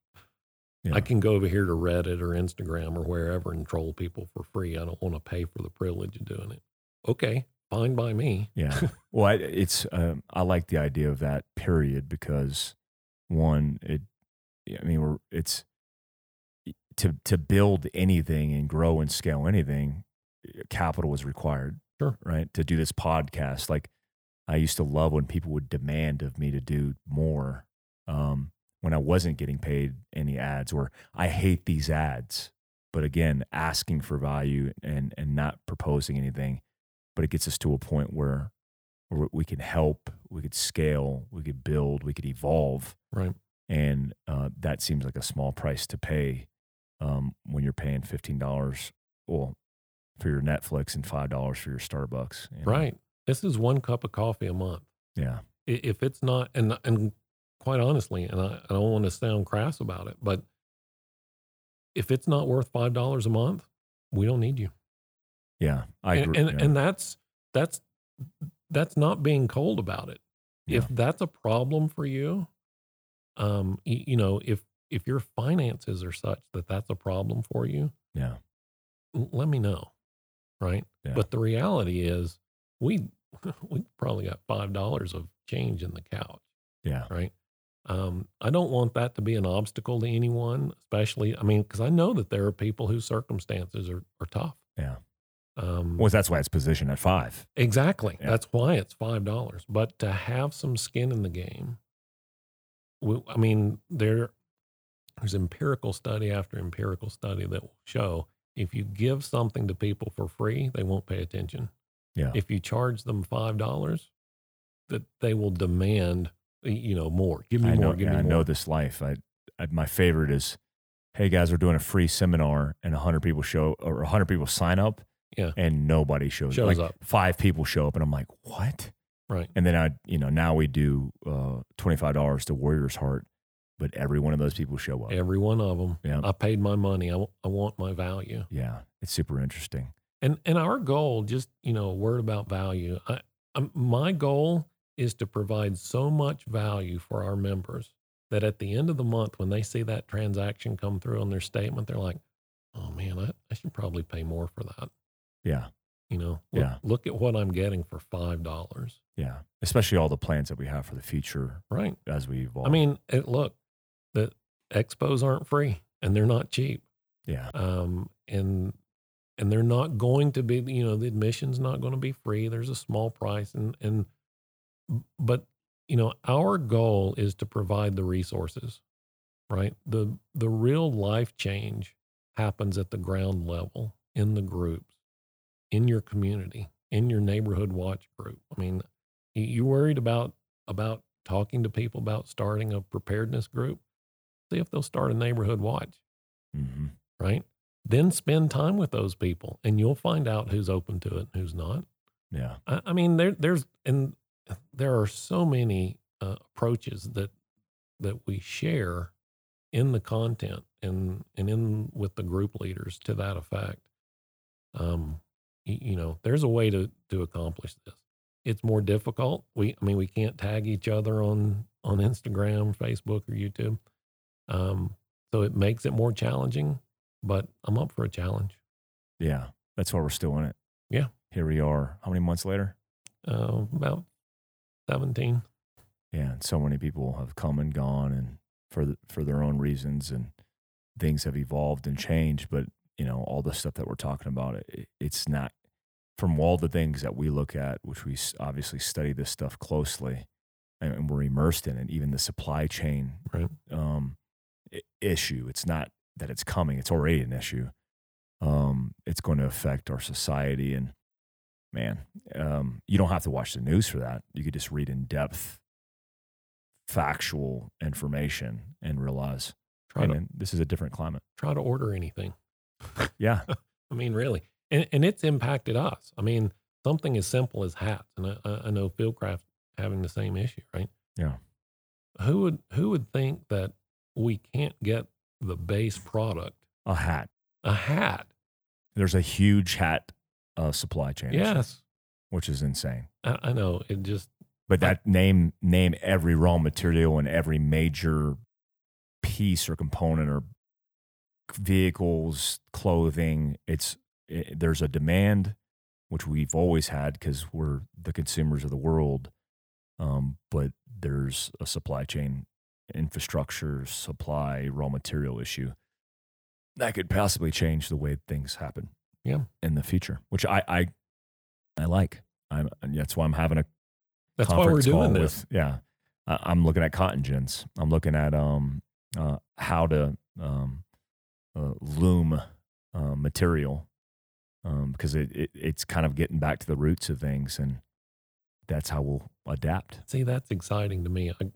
Yeah. I can go over here to Reddit or Instagram or wherever and troll people for free. I don't want to pay for the privilege of doing it. Okay, fine by me. Yeah. well, I, it's um, I like the idea of that period because one, it, I mean, we're it's to to build anything and grow and scale anything, capital is required. Sure. Right. To do this podcast, like I used to love when people would demand of me to do more. Um, when I wasn't getting paid any ads, or I hate these ads. But again, asking for value and and not proposing anything, but it gets us to a point where where we can help, we could scale, we could build, we could evolve, Right. and uh, that seems like a small price to pay um, when you're paying fifteen dollars, well, for your Netflix and five dollars for your Starbucks. you know? Right. This is one cup of coffee a month. Yeah. If it's not, and and quite honestly, and I, I don't want to sound crass about it, but if it's not worth five dollars a month, we don't need you. Yeah. I and, agree. and, yeah. and that's that's that's not being cold about it. If that's a problem for you, um, y- you know, if if your finances are such that that's a problem for you, yeah. let me know, right? Yeah. But the reality is, we we probably got five dollars of change in the couch, Yeah. right? Um, I don't want that to be an obstacle to anyone, especially. I mean, because I know that there are people whose circumstances are are tough. Yeah. Um, Well, that's why it's positioned at five. Exactly. Yeah. That's why it's five dollars. But to have some skin in the game, we, I mean, there there's empirical study after empirical study that will show if you give something to people for free, they won't pay attention. Yeah. If you charge them five dollars, that they will demand, you know, more. Give me I more. know. give yeah, me I more. know this life. I, I my favorite is, hey guys, we're doing a free seminar, and hundred people show or hundred people sign up. Yeah. And nobody shows, Shows like, up. Five people show up, and I'm like, what? Right. And then I, you know, now we do uh, twenty five dollars to Warrior's Heart, but every one of those people show up. Every one of them. Yeah. I paid my money. I, w- I want my value. Yeah, it's super interesting. And and our goal, just you know, a word about value. I, i my goal is to provide so much value for our members that at the end of the month, when they see that transaction come through on their statement, they're like, "Oh man, I, I should probably pay more for that." Yeah, You know, look, Yeah. look at what I'm getting for five dollars. yeah. Especially all the plans that we have for the future Right. as we evolve. I mean, it, look, the expos aren't free and they're not cheap. yeah, um, and and they're not going to be you know the admission's not going to be free there's a small price and and but you know our goal is to provide the resources right? The the real life change happens at the ground level in the groups in your community in your neighborhood watch group. I mean you, worried about about talking to people about starting a preparedness group? See if they'll start a neighborhood watch hmm right? Then spend time with those people and you'll find out who's open to it and who's not. yeah, I, I mean, there, there's, and there are so many uh, approaches that, that we share in the content and, and in with the group leaders to that effect. Um, you know, there's a way to, to accomplish this. It's more difficult. We, I mean, we can't tag each other on, on Instagram, Facebook, or YouTube. Um, so it makes it more challenging, but I'm up for a challenge. yeah. That's why we're still in it. Yeah. Here we are. How many months later? Uh, about 17. Yeah, and so many people have come and gone, and for the, for their own reasons, and things have evolved and changed. But you know, all the stuff that we're talking about, it, it's not from all the things that we look at, which we obviously study this stuff closely. and we're immersed in it. Even the supply chain Right. um, issue. It's not that it's coming; it's already an issue. Um, it's going to affect our society, and man, um, you don't have to watch the news for that. You could just read in depth, factual information and realize, Try hey, to man, this is a different climate. try to order anything. Yeah, I mean, really, and and it's impacted us. I mean, something as simple as hats, and I, I I know Fieldcraft having the same issue, right? Yeah. Who would who would think that we can't get the base product, a hat. a hat? There's a huge hat uh, supply chain, issue, Yes, which is insane. I, I know. It just But that name name every raw material and every major piece or component or vehicles, clothing. It's it, there's a demand, which we've always had because we're the consumers of the world. Um, but there's a supply chain, infrastructure, supply, raw material issue that could possibly change the way things happen. Yeah. in the future, which I I, I like. I'm, and that's why I'm having a that's why we're doing this. With, yeah, I, I'm looking at cotton gins. I'm looking at um uh, how to um, uh, loom uh, material um, because it, it it's kind of getting back to the roots of things, and that's how we'll adapt. See, that's exciting to me. I,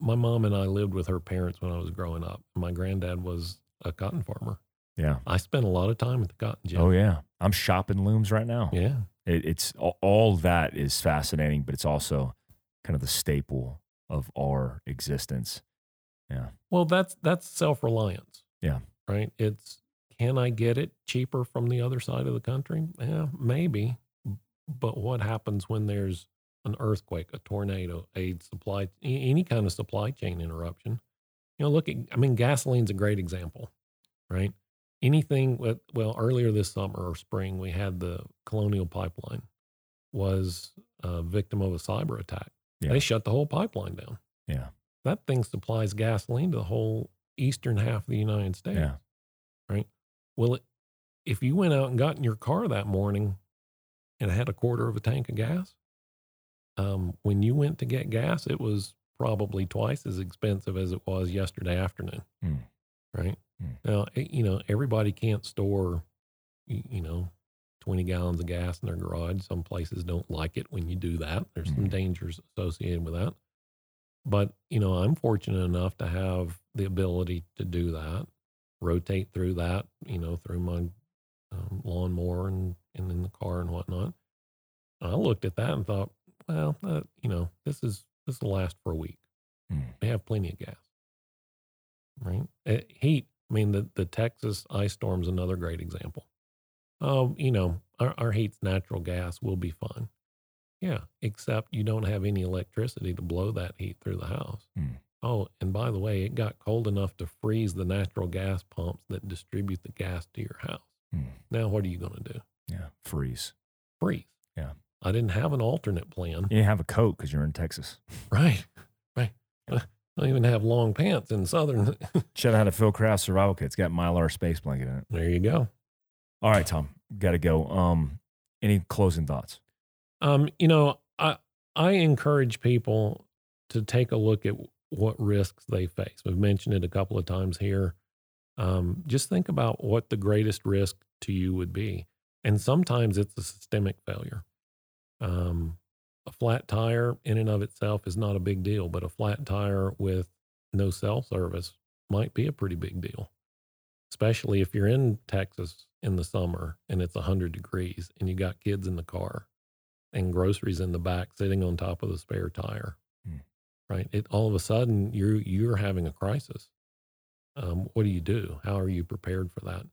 my mom and I lived with her parents when I was growing up. My granddad was a cotton farmer. Yeah. I spent a lot of time at the cotton gin. Oh yeah. I'm shopping looms right now. yeah. It, it's all, that is fascinating, but it's also kind of the staple of our existence. Yeah. Well, that's that's self reliance. Yeah. Right. It's can I get it cheaper from the other side of the country? Yeah, maybe. But what happens when there's an earthquake, a tornado, a supply, any kind of supply chain interruption? You know, look at. I mean, gasoline's a great example, right? Anything with well, earlier this summer or spring, we had the Colonial Pipeline was a victim of a cyber attack. Yeah. They shut the whole pipeline down Yeah. that thing supplies gasoline to the whole eastern half of the United States. Yeah. Right. Well, it, if you went out and got in your car that morning and had a quarter of a tank of gas, um, when you went to get gas, it was probably twice as expensive as it was yesterday afternoon. Hmm. Right. Hmm. Now, eh, you know, everybody can't store, you know, 20 gallons of gas in their garage. Some places don't like it when you do that. There's some Mhm. dangers associated with that. But, you know, I'm fortunate enough to have the ability to do that, rotate through that, you know, through my um, lawnmower and, and in the car and whatnot. I looked at that and thought, well, uh, you know, this is, this will last for a week. They have plenty of gas, right? Uh, heat. I mean, the, the Texas ice storm's another great example. Oh, you know, our, our heat's natural gas will be fine. Yeah, except you don't have any electricity to blow that heat through the house. Hmm. Oh, and by the way, it got cold enough to freeze the natural gas pumps that distribute the gas to your house. Hmm. Now, what are you going to do? Yeah. Freeze. Freeze. Yeah. I didn't have an alternate plan. You didn't have a coat because you're in Texas. Right. Right. don't even have long pants in Southern. Should out a Fieldcraft survival kit. It's got Mylar space blanket in it. there you go. All right, Tom, got to go. Um, any closing thoughts? Um, you know, I I encourage people to take a look at what risks they face. We've mentioned it a couple of times here. Um, just think about what the greatest risk to you would be, and sometimes it's a systemic failure. Um, a flat tire in and of itself is not a big deal, but a flat tire with no cell service might be a pretty big deal, especially if you're in Texas in the summer and it's 100 degrees and you got kids in the car and groceries in the back sitting on top of the spare tire. Hmm. Right? It all of a sudden you're you're having a crisis. Um, what do you do? How are you prepared for that?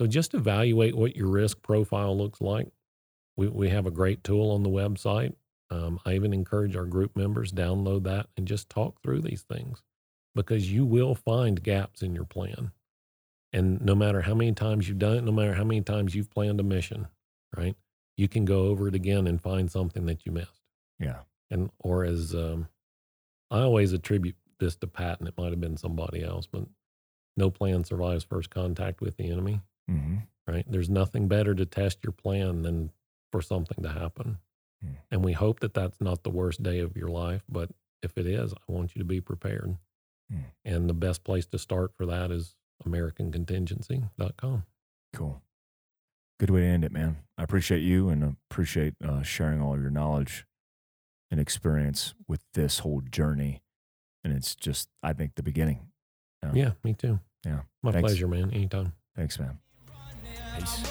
So just evaluate what your risk profile looks like. We we have a great tool on the website. Um, I even encourage our group members download that and just talk through these things because you will find gaps in your plan. And no matter how many times you've done it, no matter how many times you've planned a mission, right? You can go over it again and find something that you missed. Yeah. And or as um, I always attribute this to Patton, it might have been somebody else, but no plan survives first contact with the enemy. Mm-hmm. Right? There's nothing better to test your plan than for something to happen. Hmm. And we hope that that's not the worst day of your life, but if it is, I want you to be prepared. Hmm. And the best place to start for that is AmericanContingency.com. Cool. Good way to end it, man. I appreciate you and appreciate uh, sharing all your knowledge and experience with this whole journey. And it's just, I think, the beginning. You? Yeah, me too. Yeah. My Thanks. pleasure, man. Anytime. Thanks, man. Peace.